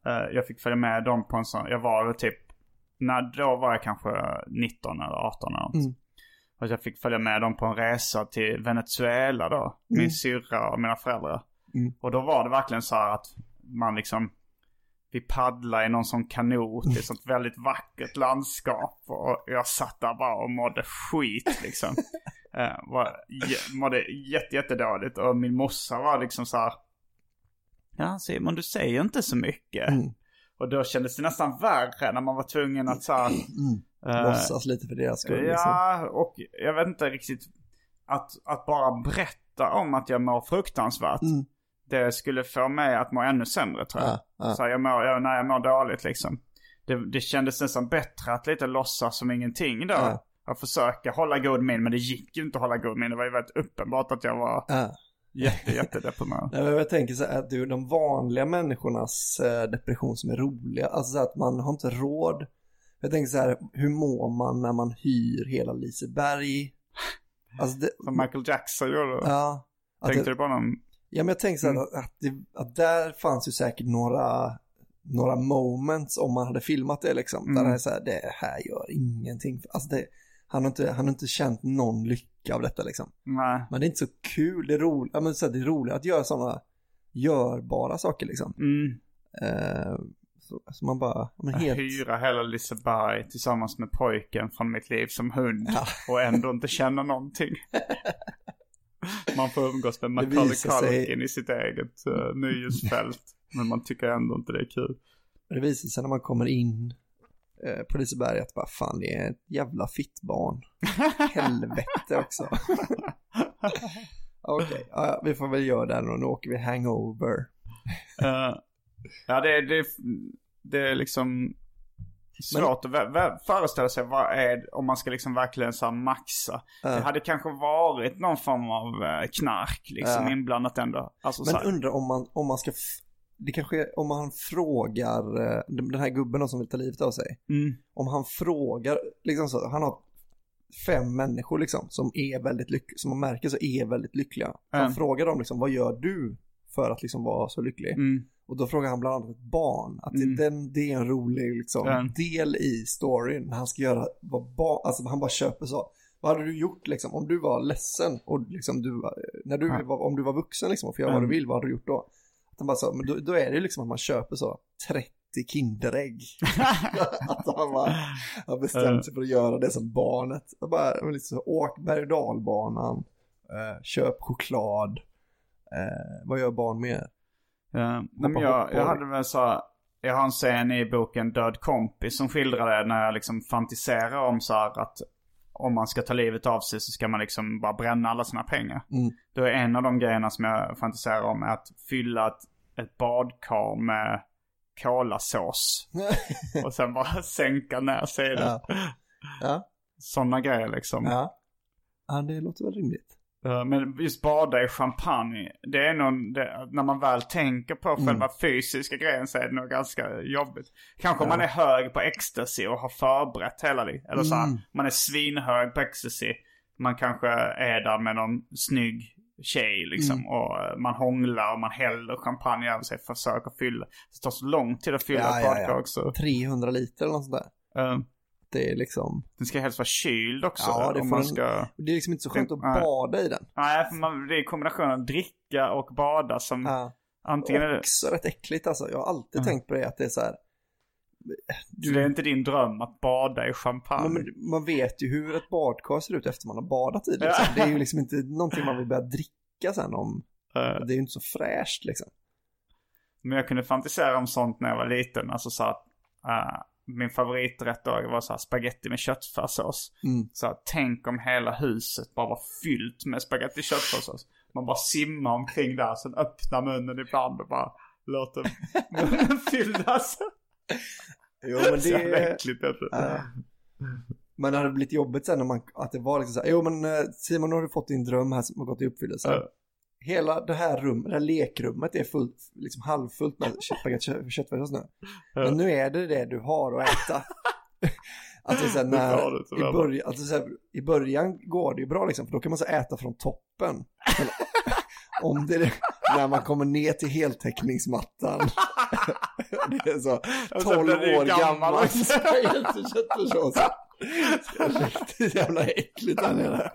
eh, jag fick följa med dem på en sån, jag var typ, när, då var jag kanske 19 eller 18 eller något. Mm. Och jag fick följa med dem på en resa till Venezuela då. Min syrra och mina föräldrar. Mm. Och då var det verkligen så här att man liksom, vi paddlade i någon sån kanot i sånt väldigt vackert landskap. Och jag satt där bara och mådde skit liksom. eh, var, mådde jätte, jättedåligt. Och min morsa var liksom så här. Ja Simon du säger inte så mycket. Mm. Och då kändes det nästan värre när man var tvungen att så här, eh, Låtsas lite för deras skull. Liksom. Ja, och jag vet inte riktigt. Att, att bara berätta om att jag mår fruktansvärt. Mm. Det skulle få mig att må ännu sämre tror jag. Ja, ja. Så jag mår, jag, när jag mår dåligt liksom. Det, det kändes nästan bättre att lite låtsas som ingenting då. Ja. Att försöka hålla god min. Men det gick ju inte att hålla god min. Det var ju väldigt uppenbart att jag var Ja. jätte, jättedeprimerad. Nej, men jag tänker så här att du, de vanliga människornas eh, depression som är roliga, alltså så här att man har inte råd. Jag tänker så här, hur mår man när man hyr hela Liseberg? Alltså det, Som Michael Jackson gjorde. ja. Tänkte det, du på någon? Ja men jag tänker så här Mm. att, att, det, att där fanns ju säkert några, några moments om man hade filmat det liksom. Där Mm. det är så här, det här gör ingenting. Alltså det, han, har inte, han har inte känt någon lycka av detta liksom. Nej. Men det är inte så kul, det är roligt, ja, men så här, det är roligt att göra sådana görbara saker liksom. Mm. Eh, så, så man bara, men helt, hyra hela Liseberg tillsammans med pojken från mitt liv som hund. Ja. Och ändå inte känna någonting. Man får umgås med Macaulay Culkin i sitt eget uh, nöjesfält. Men man tycker ändå inte det är kul. det visar sig när man kommer in eh, på Liseberg att bara fan det är ett jävla fittbarn. Helvete också. Okej, ja, ja, vi får väl göra det och nu åker vi hangover. Eh, ja, det, det, det är liksom svårt att föreställa sig vad är om man ska liksom verkligen så maxa. Ja. Det hade kanske varit någon form av eh, knark liksom Ja. inblandat ändå. Alltså, så Men undrar om man, om man ska, det kanske är om man frågar eh, den här gubben som vill ta livet av sig. mm, Om han frågar, liksom så, han har fem människor liksom som är väldigt lyckliga, som man märker så är väldigt lyckliga. Han Mm. frågar dem liksom, vad gör du för att liksom vara så lycklig? mm, Och då frågar han bland annat ett barn. Att Mm. det, den, det är en rolig liksom, Mm. del i storyn. När han ska göra vad barn, alltså han bara köper så. Vad hade du gjort liksom om du var ledsen och liksom du var, när du var, om du var vuxen liksom och får göra vad Mm. du vill, vad hade du gjort då? Att han bara så, men då, då är det liksom att man köper så 30 Kinderägg. att han bara har bestämt sig för att göra det som barnet. Bara, liksom, åk berg och dalbanan, eh, köp choklad. Eh, vad gör barn mer? Nej, men Hoppa jag, jag hade väl så jag har en scen i boken Död kompis som skildrar det när jag liksom fantiserar om så här att om man ska ta livet av sig så ska man liksom bara bränna alla sina pengar. Mm. Då är en av de grejerna som jag fantiserar om är att fylla ett, ett badkar med kolasås. och sen bara sänka ner sig i det. Ja. Ja. Sådana grejer liksom. Ja. ja, det låter väl rimligt. Uh, Men just bada i champagne, det är nog, det, när man väl tänker på Mm. själva fysiska grejen så är det nog ganska jobbigt. Kanske om man är hög på ecstasy och har förberett hela livet. Eller så här, Mm. man är svinhög på ecstasy. Man kanske är där med någon snygg tjej liksom. Mm. Och eh, man hånglar och man häller champagne över sig, försöker fylla. Det tar så lång tid att fylla Ja, ett ja, badkar ja. också. 300 liter eller något sånt där. Uh, Det är liksom, den ska helst vara kyld också. Ja, det man ska... det är liksom inte så skönt att bada i den. Nej, för man, det är kombinationen dricka och bada som Ja. antingen är det... Också rätt äckligt alltså. Jag har alltid Ja. tänkt på det att det är så här. Så det är inte din dröm att bada i champagne? Men, men man vet ju hur ett badkar ser ut efter man har badat i det. Liksom. Det är ju liksom inte någonting man vill börja dricka sen om. Eh, Det är ju inte så fräscht liksom. Men jag kunde fantisera om sånt när jag var liten. Alltså så att, eh, min favoriträtt då var så här spaghetti med köttfärssås. Mm. Så här, tänk om hela huset bara var fyllt med spaghetti köttfärssås. Man bara simmar omkring där, sen öppnar munnen ibland och bara låter munnen fyllas. Jo, men Så det... äckligt. vet du. Ja. Men det hade blivit jobbigt sen när man, att det var liksom så här, jo men eh, Simon nu har du fått din dröm här som har gått i uppfyllelse. Ja. Hela det här rummet, det här lekrummet är fullt, liksom halvfullt med köttfärssås nu. Men nu är det det du har att äta. Alltså sen när, i, början, alltså så här, i början går det ju bra liksom, för då kan man så äta från toppen. Men om det är när man kommer ner till heltäckningsmattan. det är så Och sen 12 blir det ju år gammal. Riktigt jävla äckligt där nere.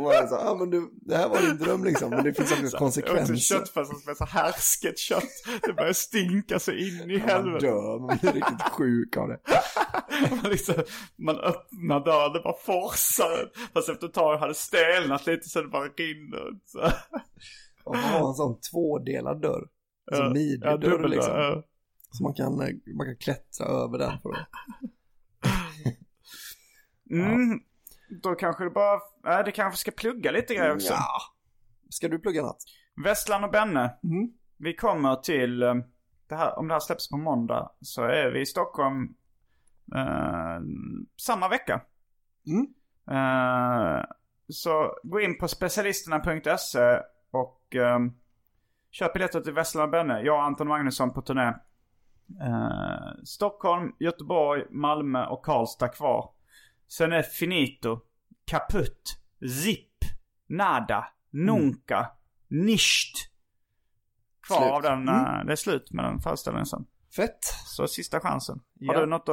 Och man är så, ja men du, det här var din dröm liksom, men det finns också Också konsekvenser. köttfärssås med så härsket kött. Det börjar stinka så in i Man helvete. dör, man blir riktigt sjuk av det. Man, liksom, man öppnar dörren, det bara forsar. Fast efter ett tag har det stelnat lite så det bara rinner. Så. Och man har en sån tvådelad dörr. Alltså Ja, midjedörr dubbeldörr, liksom. ja. Så man kan, man kan klättra över den för att... Mm. Då kanske det bara, äh, det kanske ska plugga lite grejer också. Ja. Ska du plugga något? Vesslan och Benne. Mm. Vi kommer till, eh, det här, om det här släpps på måndag så är vi i Stockholm eh, samma vecka. Mm. Eh, så gå in på specialisterna.se och eh, köp biljetter till Vesslan och Benne. Jag och Anton Magnusson på turné. Eh, Stockholm, Göteborg, Malmö och Karlstad kvar. Sen är finito, kaputt, zip, nada, nunca, nischt. Kvar Slut. av den, Mm. eh, det är slut med den föreställningen sen. Fett. Så sista chansen. Ja. Har du något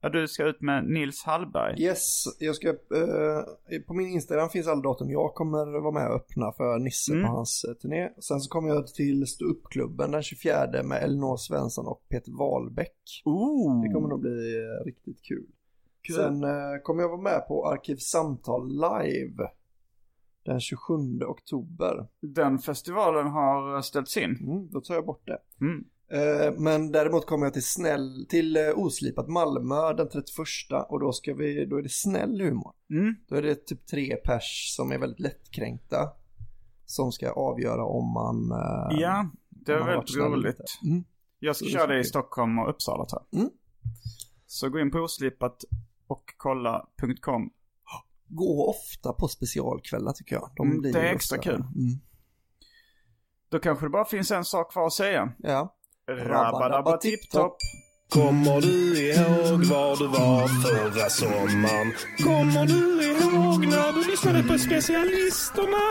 att, du ska ut med Nils Hallberg? Yes, jag ska, eh, på min Instagram finns alla datum jag kommer vara med och öppna för Nisse Mm. på hans eh, turné. Sen så kommer jag till ståuppklubben den 24 med Elinor Svensson och Peter Wahlbeck. Ooh. Det kommer nog bli eh, riktigt kul. Kul. Sen eh, kommer jag vara med på Arkivsamtal live den 27 oktober. Den festivalen har ställts in. Mm, då tar jag bort det. Mm. Eh, men däremot kommer jag till snäll, till eh, Oslipat Malmö den 31 och då ska vi, då är det snäll humor. Mm. Då är det typ tre pers som är väldigt lättkränkta. Som ska avgöra om man... eh, Ja, det är väldigt roligt. Mm. Jag ska köra det i Stockholm och Uppsala tror jag. Mm. Så gå in på oslipat och kolla.com. Gå ofta på specialkvällar tycker jag. De Mm, blir det är extra ofta- kul. Mm. Då kanske det bara finns en sak kvar att säga. Ja. Rabba-dabba tipp-topp. Kommer du ihåg var du var förra sommaren? Kommer du ihåg när du lyssnade på specialisterna?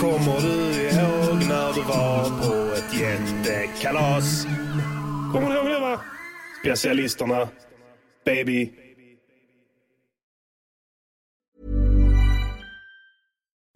Kommer du ihåg när du var på ett jättekalas? Kommer du ihåg det va? Specialisterna. Baby.